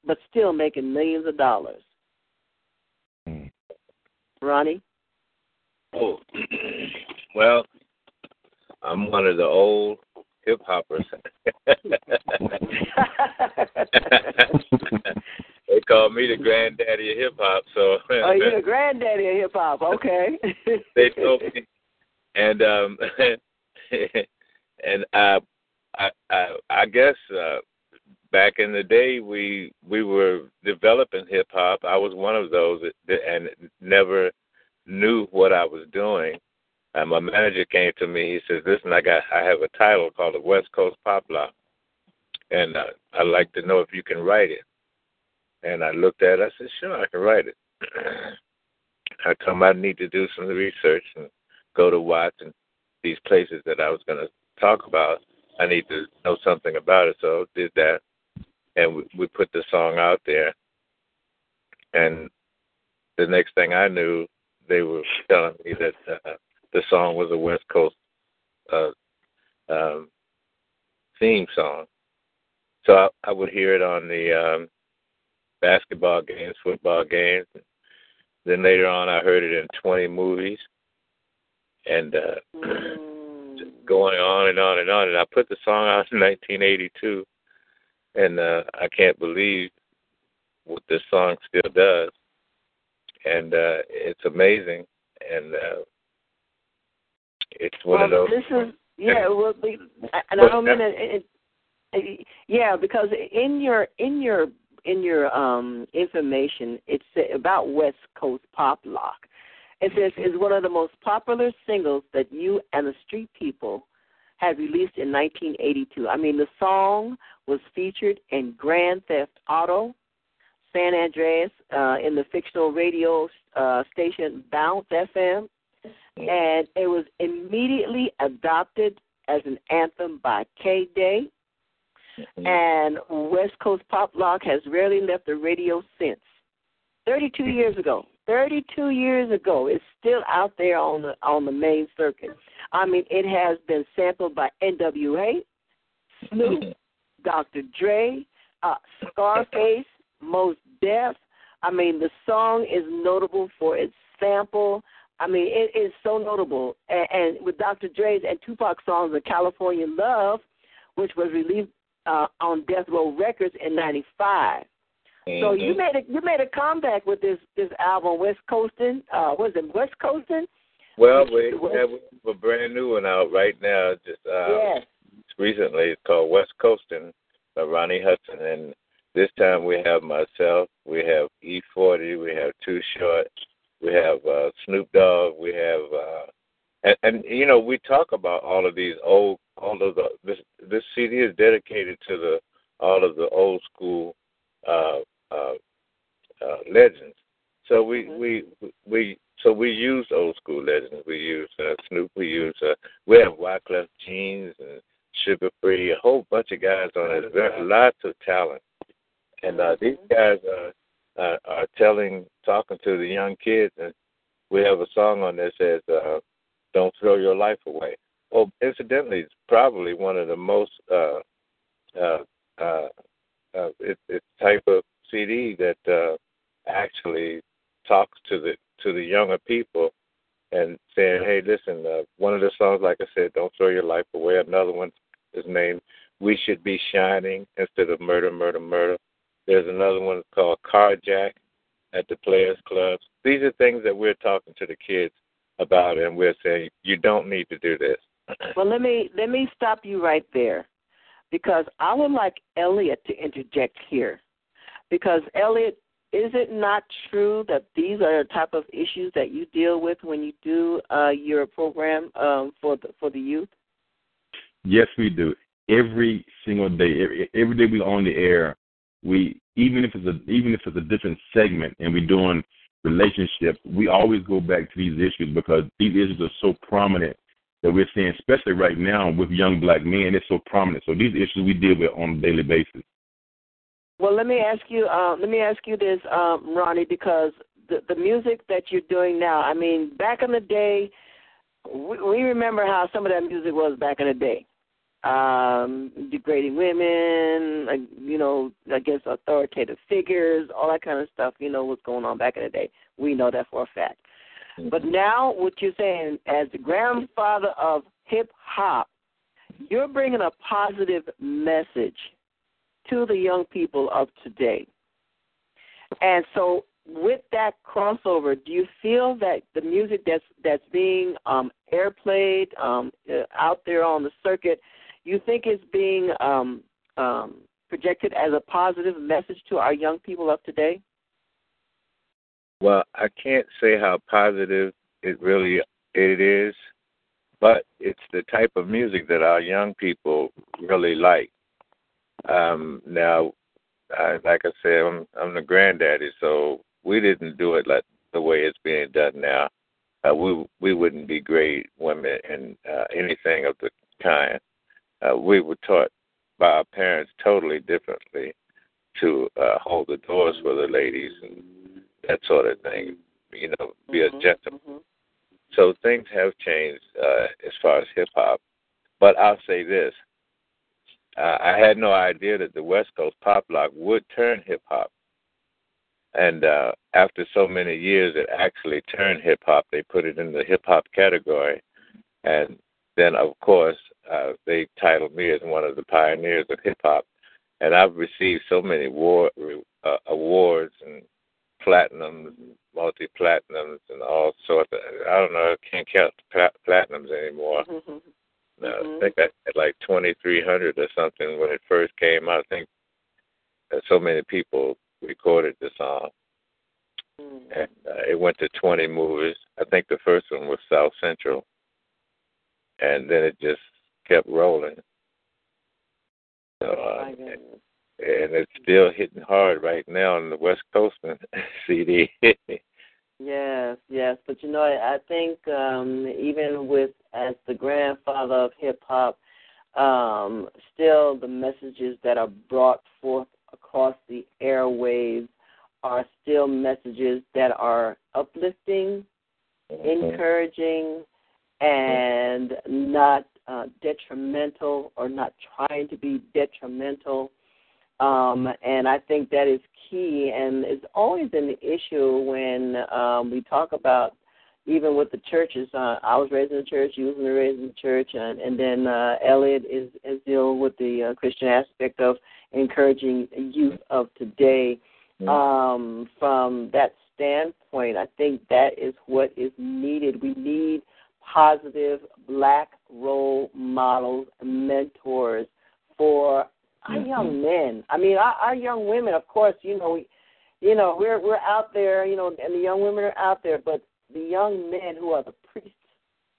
but still making millions of dollars? Ronnie. Oh, well, I'm one of the old hip hoppers. they call me the granddaddy of hip hop. So oh, you're the granddaddy of hip hop. Okay. they told me, and um, and I, I, I, I guess uh, back in the day we we were developing hip hop. I was one of those that, and never knew what I was doing. And my manager came to me. He says, "Listen, I got I have a title called the West Coast Pop Lock, and uh, I'd like to know if you can write it." And I looked at it. I said, "Sure, I can write it." I him I need to do some research and go to Watts and these places that I was going to talk about. I need to know something about it, so I did that, and we, we put the song out there. And the next thing I knew, they were telling me that uh, the song was a West Coast uh, um, theme song. So I, I would hear it on the um, basketball games, football games. Then later on, I heard it in 20 movies, and uh, going on and on and on. And I put the song out in 1982, and uh, I can't believe what this song still does. And uh, it's amazing, and uh, it's one well, of those. This is yeah. Well, be- and I don't mean it, it, it. Yeah, because in your in your in your um information, it's about West Coast Pop Lock. It says is one of the most popular singles that you and the Street People had released in 1982. I mean, the song was featured in Grand Theft Auto, San Andreas, uh, in the fictional radio uh, station Bounce FM, and it was immediately adopted as an anthem by KDAY. And West Coast Pop Lock has rarely left the radio since. 32 years ago, 32 years ago. It's still out there on the on the main circuit. I mean, it has been sampled by N.W.A., Snoop, Dr. Dre, uh, Scarface, Mos Def. I mean, the song is notable for its sample. I mean, it is so notable. And, and with Dr. Dre's and Tupac's songs, "The California Love," which was released uh, on Death Row Records in '95. Mm-hmm. So you made a you made a comeback with this this album, West Coastin'. Uh, was it West Coastin'? Well, we have a brand new one out right now. Just uh, yes. recently, it's called West Coastin' by Ronnie Hudson, and this time we have myself, we have E-40, we have Too Short, we have uh, Snoop Dogg, we have, uh, and, and you know, we talk about all of these old, all of the this this CD is dedicated to the all of the old school uh, uh, uh, legends. So we mm-hmm. we we so we use old school legends. We use uh, Snoop. We use uh, we have Wyclef Jeans and Suga Free. A whole bunch of guys on it. Lots of talent, and uh, these mm-hmm. Guys are uh, are telling, talking to the young kids, and we have a song on there that says, uh, "Don't throw your life away." Well, incidentally, it's probably one of the most uh, uh, uh, uh, it, it's type of CD that uh, actually talks to the to the younger people and saying, "Hey, listen, uh, one of the songs, like I said, don't throw your life away. Another one is named "We Should Be Shining" instead of "Murder, Murder, Murder." There's another one called "Carjack" at the Players Clubs. These are things that we're talking to the kids about, and we're saying you don't need to do this. well, let me let me stop you right there, because I would like Elliot to interject here, because Elliot is it not true that these are the type of issues that you deal with when you do uh, your program um, for the for the youth? Yes, we do. Every single day, every, every day we're on the air, we even if it's a even if it's a different segment and we're doing relationships, we always go back to these issues because these issues are so prominent that we're seeing, especially right now with young black men, it's so prominent. So these issues we deal with on a daily basis. Well, let me ask you. Uh, let me ask you this, um, Ronnie, because the the music that you're doing now. I mean, back in the day, we, we remember how some of that music was back in the day. Um, degrading women, like, you know, against authoritative figures, all that kind of stuff. You know what's going on back in the day. We know that for a fact. Mm-hmm. But now, what you're saying, as the grandfather of hip hop, you're bringing a positive message to the young people of today. And so, with that crossover, do you feel that the music that's that's being um, airplayed um, out there on the circuit, you think is being um, um, projected as a positive message to our young people of today? Well, I can't say how positive it really it is, but it's the type of music that our young people really like. Um, now, I, like I said, I'm, I'm the granddaddy, so we didn't do it like the way it's being done now. Uh, we we wouldn't be great women in uh, anything of the kind. Uh, we were taught by our parents totally differently to uh, hold the doors for the ladies and that sort of thing. You know, be mm-hmm, a gentleman. Mm-hmm. So things have changed uh, as far as hip hop. But I'll say this: uh, I had no idea that the West Coast pop lock would turn hip hop. And uh, after so many years, it actually turned hip hop. They put it in the hip hop category, and then of course uh, they titled me as one of the pioneers of hip hop. And I've received so many war, uh, awards and platinums, multi platinums, and all sorts. Of, I don't know. I can't count platinums anymore. Mm-hmm. Mm-hmm. I think I had like 2,300 or something when it first came out. I think so many people recorded the song. Mm-hmm. And uh, it went to 20 movies. I think the first one was South Central. And then it just kept rolling. So, uh, and it's still hitting hard right now on the West Coast CD. Yes, yes, but you know, I, I think um, even with as the grandfather of hip hop, um, still the messages that are brought forth across the airwaves are still messages that are uplifting, encouraging, and not uh, detrimental or not trying to be detrimental. Um, and I think that is key, and it's always an issue when um, we talk about even with the churches. Uh, I was raised in the church, you was raised in the church, and, and then uh, Elliot is, is deal with the uh, Christian aspect of encouraging youth of today. Um, from that standpoint, I think that is what is needed. We need positive black role models, mentors for our Mm-hmm. young men. I mean, our, our young women, of course, you know, we, you know, we're we're out there, you know, and the young women are out there, but the young men who are the priests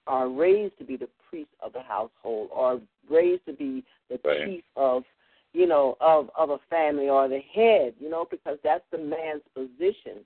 are raised to be the priest of the household, or raised to be the Right. chief of, you know, of of a family or the head, you know, because that's the man's position.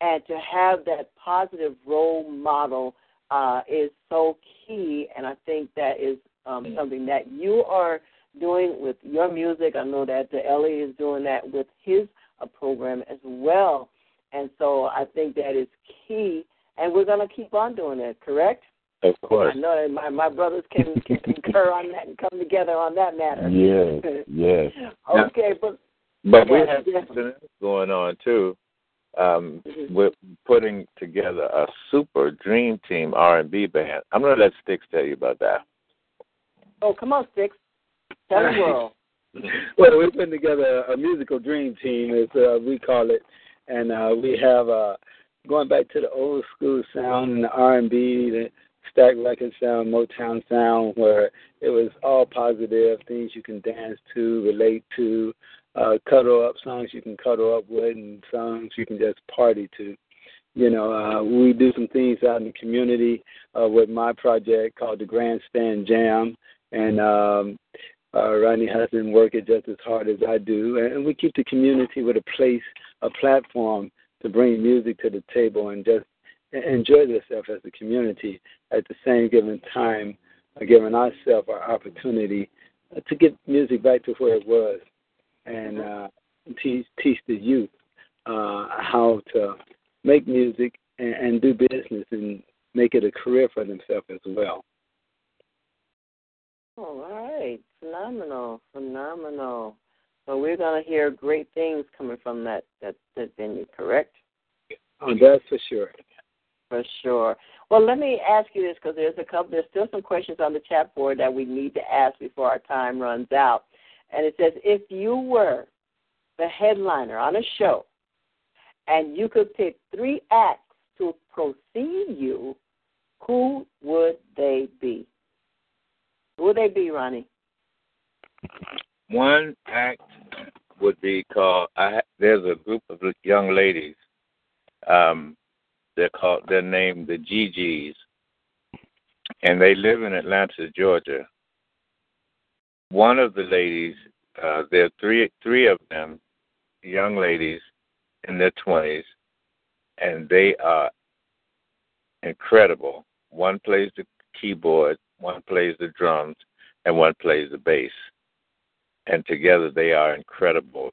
And to have that positive role model uh, is so key, and I think that is um, something that you are doing with your music. I know that the Elliot is doing that with his uh, program as well, and so I think that is key. And we're going to keep on doing that, correct? Of course. I know that my my brothers can can concur on that and come together on that matter. Yes, yes. okay, but But we have something else going on too. Um, Mhm. We're putting together a super dream team R and B band. I'm gonna let Sticks tell you about that. oh, come on, sticks, tell the world. well, we're putting together a musical dream team, as uh, we call it, and uh, we have uh, going back to the old school sound and the R and B, the Stax Record sound, Motown sound, where it was all positive things you can dance to, relate to, uh, cuddle up songs you can cuddle up with, and songs you can just party to. You know, uh, we do some things out in the community uh, with my project called the Grandstand Jam, and um, uh, Ronnie Hudson work it just as hard as I do, and we keep the community with a place, a platform to bring music to the table and just enjoy themselves as a community. At the same given time, uh, giving ourselves our opportunity uh, to get music back to where it was, and uh, teach teach the youth uh, how to make music and, and do business and make it a career for themselves as well. All right, phenomenal, phenomenal. So we're going to hear great things coming from that that that venue, correct? Oh, that's for sure. For sure. Well, let me ask you this because there's a couple. There's still some questions on the chat board that we need to ask before our time runs out. And it says, if you were the headliner on a show, and you could pick three acts to precede you, who would they be? Who would they be, Ronnie? One act would be called. I, there's a group of young ladies. Um, they're called. They're named the GGs, and they live in Atlanta, Georgia. One of the ladies, uh, there are three three of them, young ladies in their twenties, and they are incredible. One plays the keyboard, one plays the drums, and one plays the bass and together they are incredible.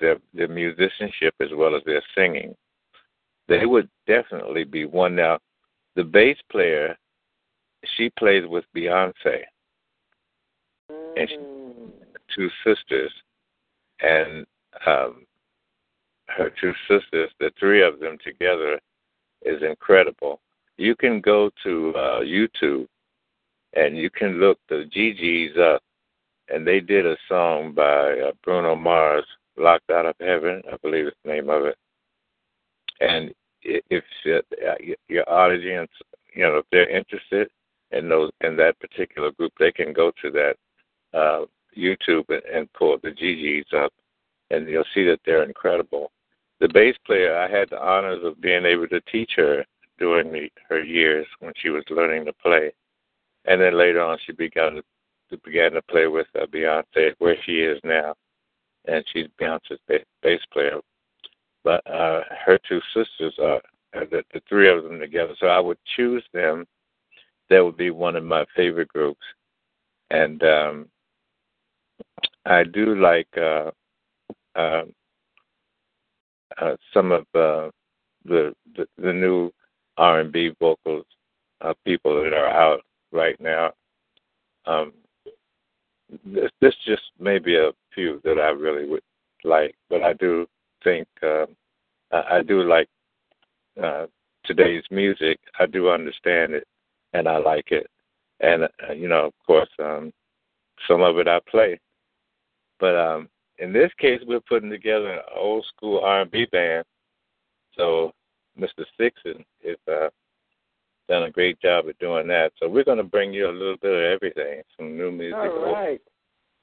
Their their musicianship as well as their singing. They would definitely be one. Now, the bass player, she plays with Beyonce, and two sisters, and um, her two sisters, the three of them together, is incredible. You can go to uh, YouTube, and you can look the GGs up and they did a song by uh, Bruno Mars, "Locked Out of Heaven," I believe is the name of it. And if uh, your audience, you know, if they're interested in those in that particular group, they can go to that uh, YouTube and, and pull the GGs up, and you'll see that they're incredible. The bass player, I had the honors of being able to teach her during the, her years when she was learning to play, and then later on she began to began to play with uh, Beyonce, where she is now, and she's Beyonce's bass, bass player. But uh, her two sisters are, are the, the three of them together. So I would choose them. That would be one of my favorite groups, and um, I do like uh, uh, uh, some of uh, the, the the new R and B vocals uh, people that are out right now. Um, this, this just maybe a few that I really would like, but I do think uh, I, I do like uh, today's music. I do understand it, and I like it. And uh, you know, of course, um, some of it I play. But um, in this case, we're putting together an old school R&B band. So Mr. Sixon is uh, done a great job of doing that. So we're going to bring you a little bit of everything, some new music. All right.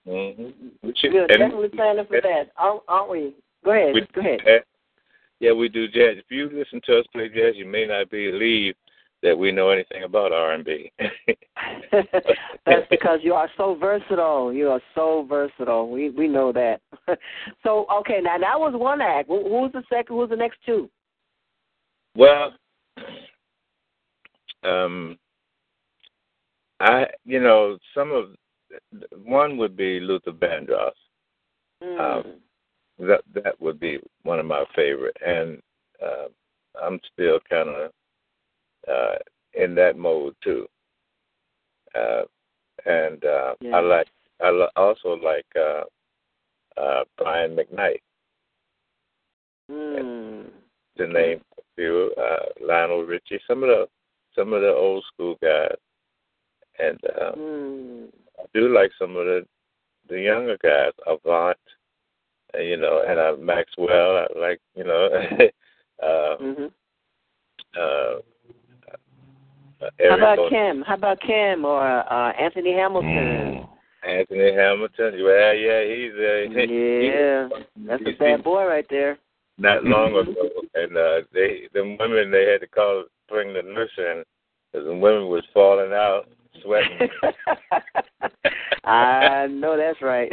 Mm-hmm. We're definitely planning for that, aren't we? Go ahead. We, Go ahead. Yeah, we do jazz. If you listen to us play jazz, you may not believe that we know anything about R and B. That's because you are so versatile. You are so versatile. We we know that. so okay, now that was one act. Who's the second? Who's the next two? Well, um, I you know some of one would be Luther Vandross. Mm. Um, that that would be one of my favorite, and uh, I'm still kind of uh, in that mode too. Uh, and uh, yeah. I like I lo- also like uh, uh, Brian McKnight. Mm. To name a few, uh, Lionel Richie, some of the some of the old school guys, and uh, mm. I do like some of the the younger guys, Avant, uh, you know, and uh, Maxwell. I like you know, uh, mm-hmm. uh, How about Kem? How about Kem or uh, Anthony Hamilton? Mm. Anthony Hamilton. Well, yeah, he's uh, yeah, he, that's a bad boy right there. Not long ago, and uh, they, the women, they had to call, bring the nurse in, because the women was falling out, sweating. I know that's right.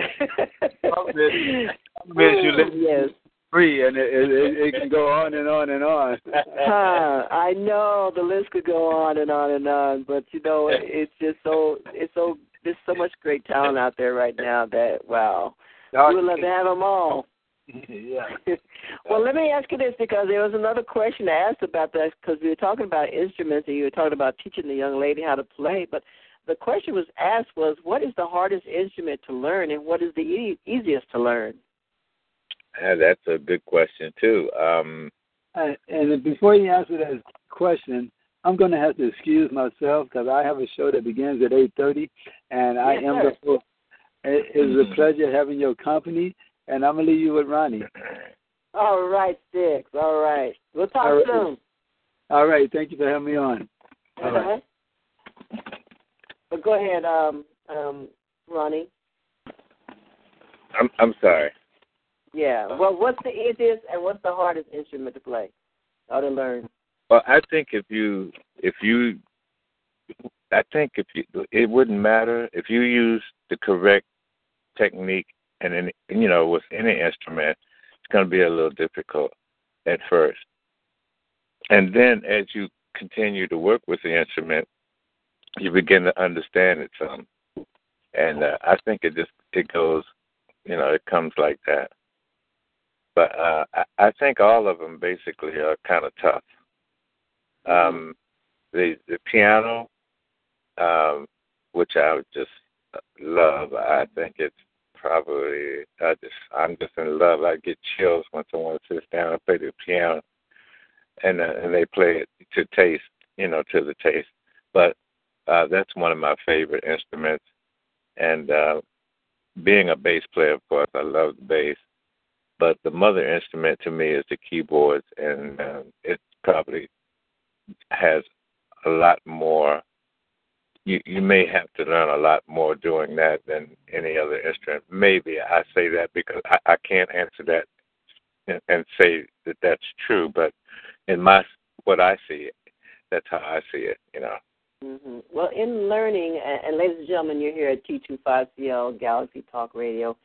Miss you yes. Free, and it, it it can go on and on and on. huh, I know the list could go on and on and on, but you know it's just so it's so there's so much great talent out there right now that wow, we would love to have them all. yeah. well, let me ask you this because there was another question asked about that because we were talking about instruments and you were talking about teaching the young lady how to play, but the question was asked was what is the hardest instrument to learn and what is the e- easiest to learn? Yeah, that's a good question too. Um, uh, and before you answer that question, I'm going to have to excuse myself because I have a show that begins at 8:30, and I yes, am sir. the. It is a pleasure having your company, and I'm gonna leave you with Ronnie. All right, Sticks. All right. We'll talk All right. soon. All right, thank you for having me on. All right. Uh-huh. But go ahead, um, um, Ronnie. I'm I'm sorry. Yeah. Well, what's the easiest and what's the hardest instrument to play or to learn? Well, I think if you if you I think if you it wouldn't matter if you use the correct technique and then you know with any instrument it's going to be a little difficult at first. And then as you continue to work with the instrument you begin to understand it some. And uh, I think it just it goes you know it comes like that. But uh I, I think all of them basically are kind of tough. Um, the the piano, um, which I just love. I think it's probably I just I'm just in love. I get chills when someone sits down and play the piano, and uh, and they play it to taste, you know, to the taste. But uh, that's one of my favorite instruments. And uh, being a bass player, of course, I love the bass. But the mother instrument to me is the keyboards, and uh, it probably has a lot more. You you may have to learn a lot more doing that than any other instrument. Maybe I say that because I, I can't answer that and, and say that that's true. But in my what I see, that's how I see it. You know. hmm Well, in learning, and, ladies and gentlemen, you're here at T25CL Galaxy Talk Radio,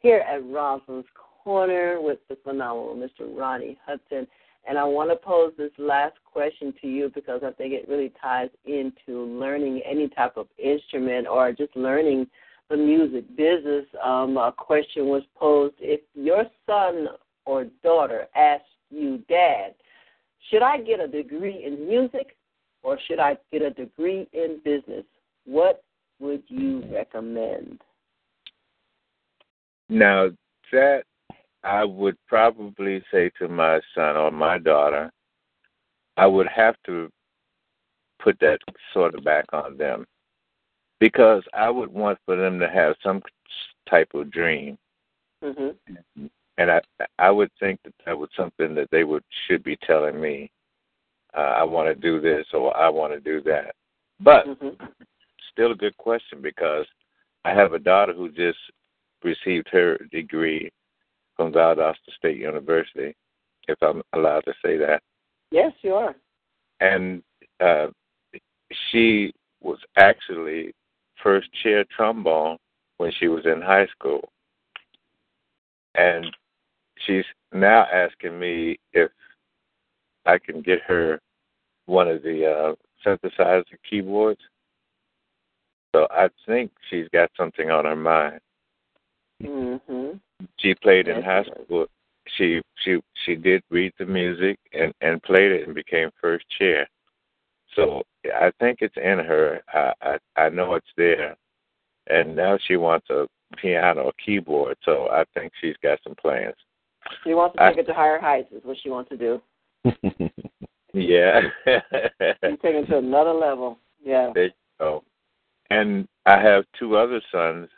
here at Rosalind's Corner with the phenomenal Mr. Ronnie Hudson. And I want to pose this last question to you because I think it really ties into learning any type of instrument or just learning the music business. Um, a question was posed if your son or daughter asks you, Dad, should I get a degree in music or should I get a degree in business? What would you recommend? Now, that I would probably say to my son or my daughter, I would have to put that sort of back on them because I would want for them to have some type of dream. Mm-hmm. And I I would think that that was something that they would should be telling me. Uh, I want to do this or I want to do that. But Mm-hmm. still a good question because I have a daughter who just received her degree from Valdosta State University, if I'm allowed to say that. Yes, you are. And uh, she was actually first chair trombone when she was in high school. And she's now asking me if I can get her one of the uh, synthesizer keyboards. So I think she's got something on her mind. Mm-hmm. She played in Yes, high does. school. She she she did read the music and and played it and became first chair. So I think it's in her. I I, I know it's there, and now she wants a piano or keyboard. So I think she's got some plans. She wants to I- take it to higher heights, is what she wants to do. Yeah. She's taking it to another level. Yeah. There you go. And I have two other sons,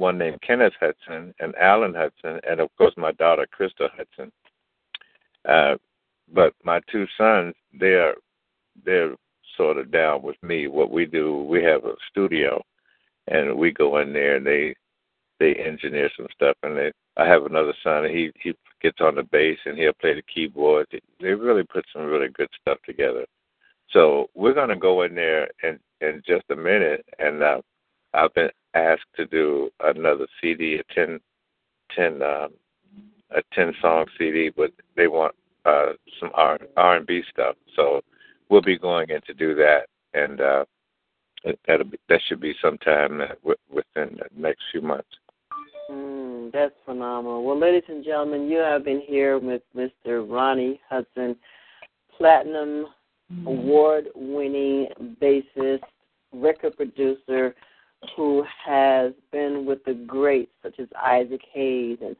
one named Kenneth Hudson and Alan Hudson, and of course my daughter Krista Hudson. Uh, but my two sons, they're they're sort of down with me. What we do, we have a studio, and we go in there and they they engineer some stuff. And they, I have another son. He he gets on the bass and he'll play the keyboard. They really put some really good stuff together. So we're going to go in there in in just a minute, and uh, I've been asked to do another CD, a ten ten um, a ten song CD, but they want uh, some R R and B stuff. So we'll be going in to do that, and uh, that'll be, that should be sometime uh, within the next few months. Mm, that's phenomenal. Well, ladies and gentlemen, you have been here with Mr. Ronnie Hudson, platinum award winning bassist, record producer who has been with the greats such as Isaac Hayes and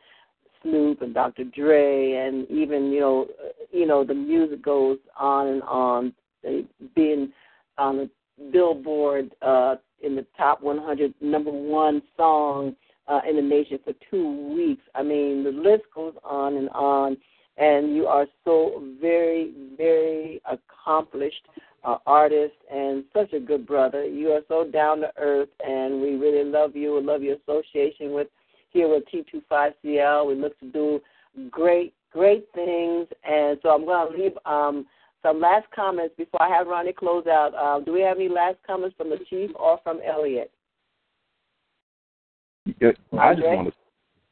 Snoop and Dr. Dre and even, you know, you know, the music goes on and on. They being on the Billboard uh in the top 100 number 1 song uh, in the nation for two weeks. I mean, the list goes on and on, and you are so very, very accomplished uh, artist and such a good brother. You are so down to earth, and we really love you. We love your association with here with T25CL. We look to do great, great things, and so I'm going to leave. Um, some last comments before I have Ronnie close out. Uh, do we have any last comments from the chief or from Elliot? Yeah, I just want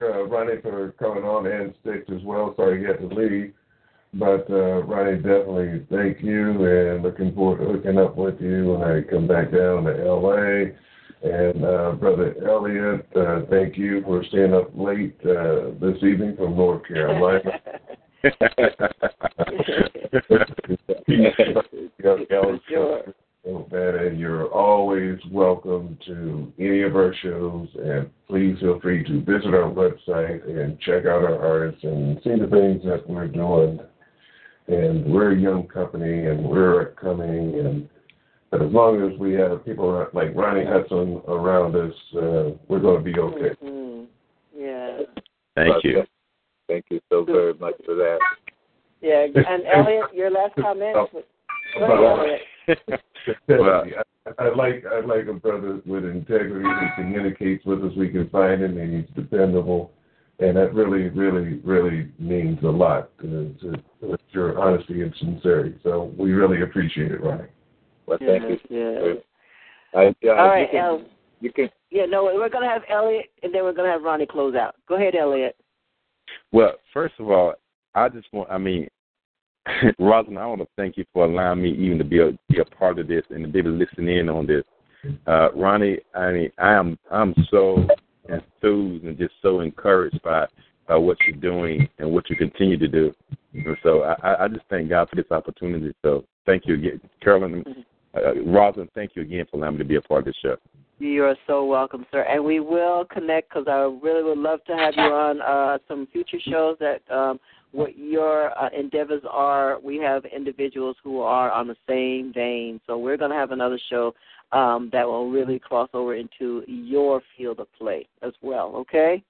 to uh, Ronnie for coming on and Sticks as well. Sorry you had to leave. But uh, Ronnie, definitely thank you and looking forward to hooking up with you when I come back down to LA. And uh, Brother Elliot, uh, thank you for staying up late uh, this evening from North Carolina. Sure. And you're always welcome to any of our shows. And please feel free to visit our website and check out our artists and see the things that we're doing. And we're a young company and we're upcoming. And but as long as we have people like Ronnie Hudson around us, uh, we're going to be okay. Mhm. Yeah. thank But, you. uh, Thank you so very much for that. Yeah. And Elliot, your last comment? Go ahead, Elliot. Well- I, I like I like a brother with integrity who communicates with us. We can find him, and he's dependable, and that really, really, really means a lot to, to, to your honesty and sincerity. So we really appreciate it, Ronnie. Well, thank Yes, you. yes. I, uh, All right, you can, El. you can Yeah, no, we're going to have Elliot, and then we're going to have Ronnie close out. Go ahead, Elliot. Well, first of all, I just want, I mean, Rosalind, I want to thank you for allowing me even to be a, be a part of this and to be able to listen in on this. Uh, Ronnie, I mean, I am I'm so enthused and just so encouraged by uh, what you're doing and what you continue to do. And so I, I just thank God for this opportunity. So thank you again, Carolyn. Uh, Rosalind, thank you again for allowing me to be a part of this show. You are so welcome, sir. And we will connect because I really would love to have you on uh, some future shows that um, what your uh, endeavors are. We have individuals who are on the same vein. So we're going to have another show um, that will really cross over into your field of play as well, okay?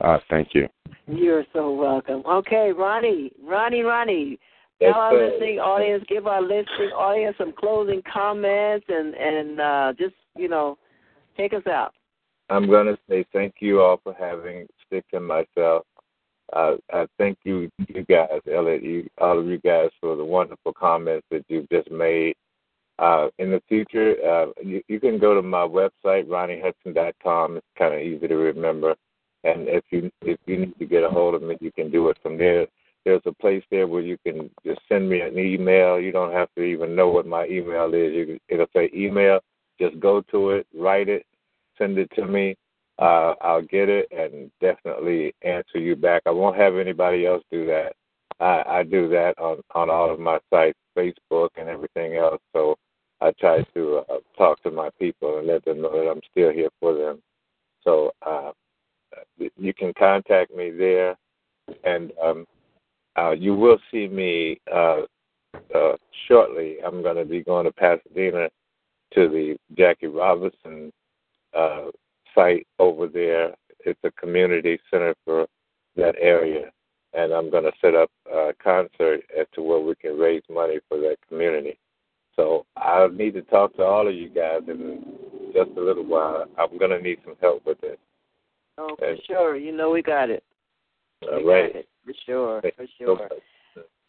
Uh, thank you. You're so welcome. Okay, Ronnie, Ronnie, Ronnie. Yes, Tell our sir. listening audience, give our listening audience some closing comments, and and uh, just you know, take us out. I'm going to say thank you all for having Sticks and myself. Uh, I thank you, you guys, Elliot, you, all of you guys, for the wonderful comments that you've just made. Uh, in the future, uh, you, you can go to my website, RonnieHudson.com. It's kind of easy to remember. And if you if you need to get a hold of me, you can do it from there. There's a place there where you can just send me an email. You don't have to even know what my email is. You it'll say email. Just go to it, write it, send it to me. Uh, I'll get it and definitely answer you back. I won't have anybody else do that. I, I do that on on all of my sites, Facebook and everything else. So I try to uh, talk to my people and let them know that I'm still here for them. So uh, you can contact me there, and um, uh, you will see me uh, uh, shortly. I'm going to be going to Pasadena to the Jackie Robinson uh, site over there. It's a community center for that area, and I'm going to set up a concert as to where we can raise money for that community. So I need to talk to all of you guys in just a little while. I'm going to need some help with this. Oh, for sure. You know we got it. All we right. got it. For sure. For sure.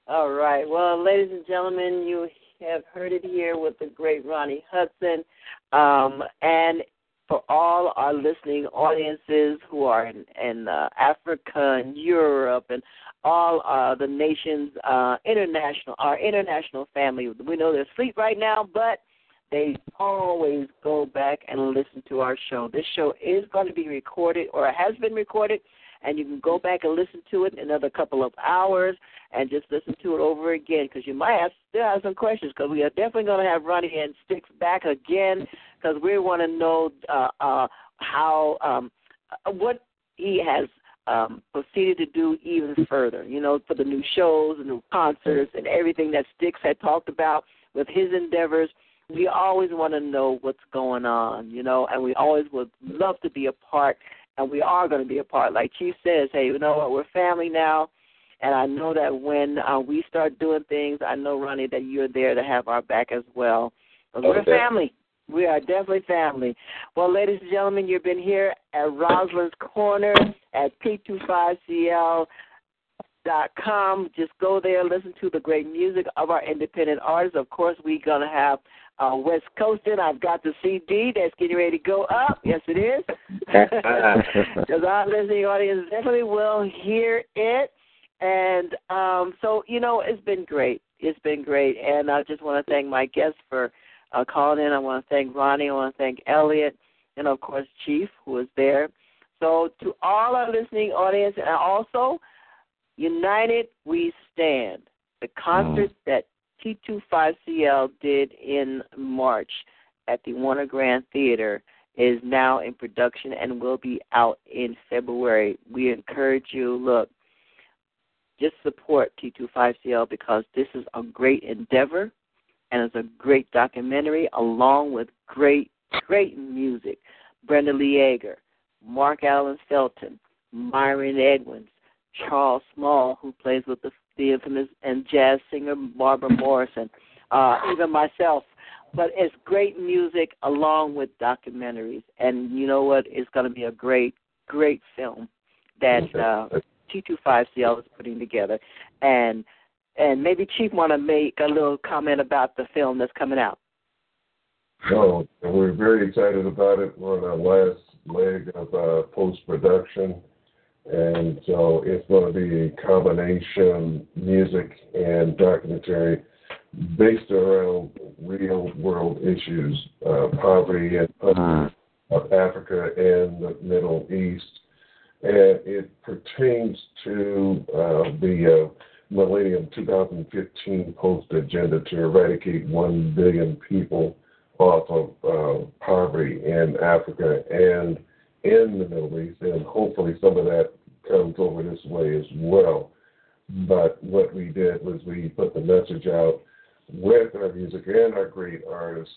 All right. Well, ladies and gentlemen, you have heard it here with the great Ronnie Hudson. Um, and for all our listening audiences who are in, in uh, Africa and Europe and all uh, the nations, uh, international, our international family. We know they're asleep right now, but they always go back and listen to our show. This show is going to be recorded or has been recorded, and you can go back and listen to it another couple of hours and just listen to it over again because you might have, still have some questions because we are definitely going to have Ronnie and Sticks back again because we want to know uh, uh, how um, uh, what he has um, proceeded to do even further. You know, for the new shows and new concerts and everything that Sticks had talked about with his endeavors. We always want to know what's going on, you know, and we always would love to be a part, and we are going to be a part. Like Chief says, hey, you know what, we're family now, and I know that when uh, we start doing things, I know, Ronnie, that you're there to have our back as well. 'Cause we're family. We are definitely family. Well, ladies and gentlemen, you've been here at Rosalind's Corner at T25CL dot com. Just go there, listen to the great music of our independent artists. Of course, we're gonna have uh, West Coastin. I've got the CD that's getting ready to go up. Yes, it is. Because our listening audience definitely will hear it. And um, so, you know, it's been great. It's been great. And I just want to thank my guests for uh, calling in. I want to thank Ronnie. I want to thank Elliot. And, of course, Chief, who was there. So, to all our listening audience, and also, United We Stand, the concert that T25CL did in March at the Warner Grand Theater is now in production and will be out in February. We encourage you, look, just support T25CL because this is a great endeavor and it's a great documentary along with great, great music. Brenda Lee Eager, Mark Allen Felton, Myron Edwards, Charles Small, who plays with the, the infamous and jazz singer Barbara Morrison, uh, even myself. But it's great music along with documentaries, and you know what? It's going to be a great, great film that uh, T25CL is putting together, and and maybe Chief want to make a little comment about the film that's coming out. So we're very excited about it. We're on our last leg of uh, post production, and so it's going to be a combination music and documentary based around real world issues, uh, poverty and of Africa and the Middle East. and it pertains to uh, the uh, Millennium 2015 Post Agenda to eradicate 1 billion people off of uh, poverty in Africa and in the Middle East, and hopefully some of that comes over this way as well. But what we did was we put the message out with our music and our great artists,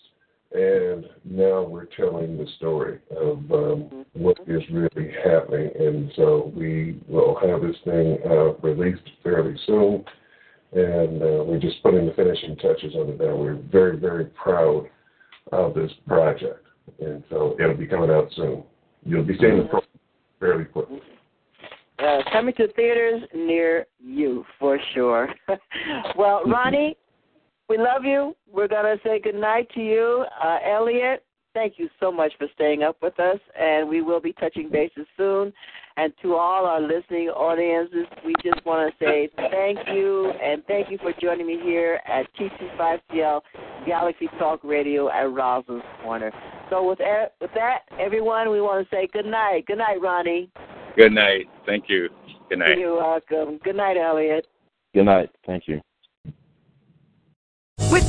and now we're telling the story of um, what is really happening. And so we will have this thing uh, released fairly soon, and uh, we're just putting the finishing touches on it now. We're very, very proud of this project, and so it'll be coming out soon. You'll be seeing the program fairly quickly. Uh, coming to theaters near you for sure. well, Ronnie, we love you. We're going to say good night to you. Uh, Elliot, thank you so much for staying up with us, and we will be touching bases soon. And to all our listening audiences, we just want to say thank you, and thank you for joining me here at T25CL Galaxy Talk Radio at Rosalind's Corner. So with, with that, everyone, we want to say good night. Good night, Ronnie. Good night. Thank you. Good night. You're welcome. Good night, Elliot. Good night. Thank you.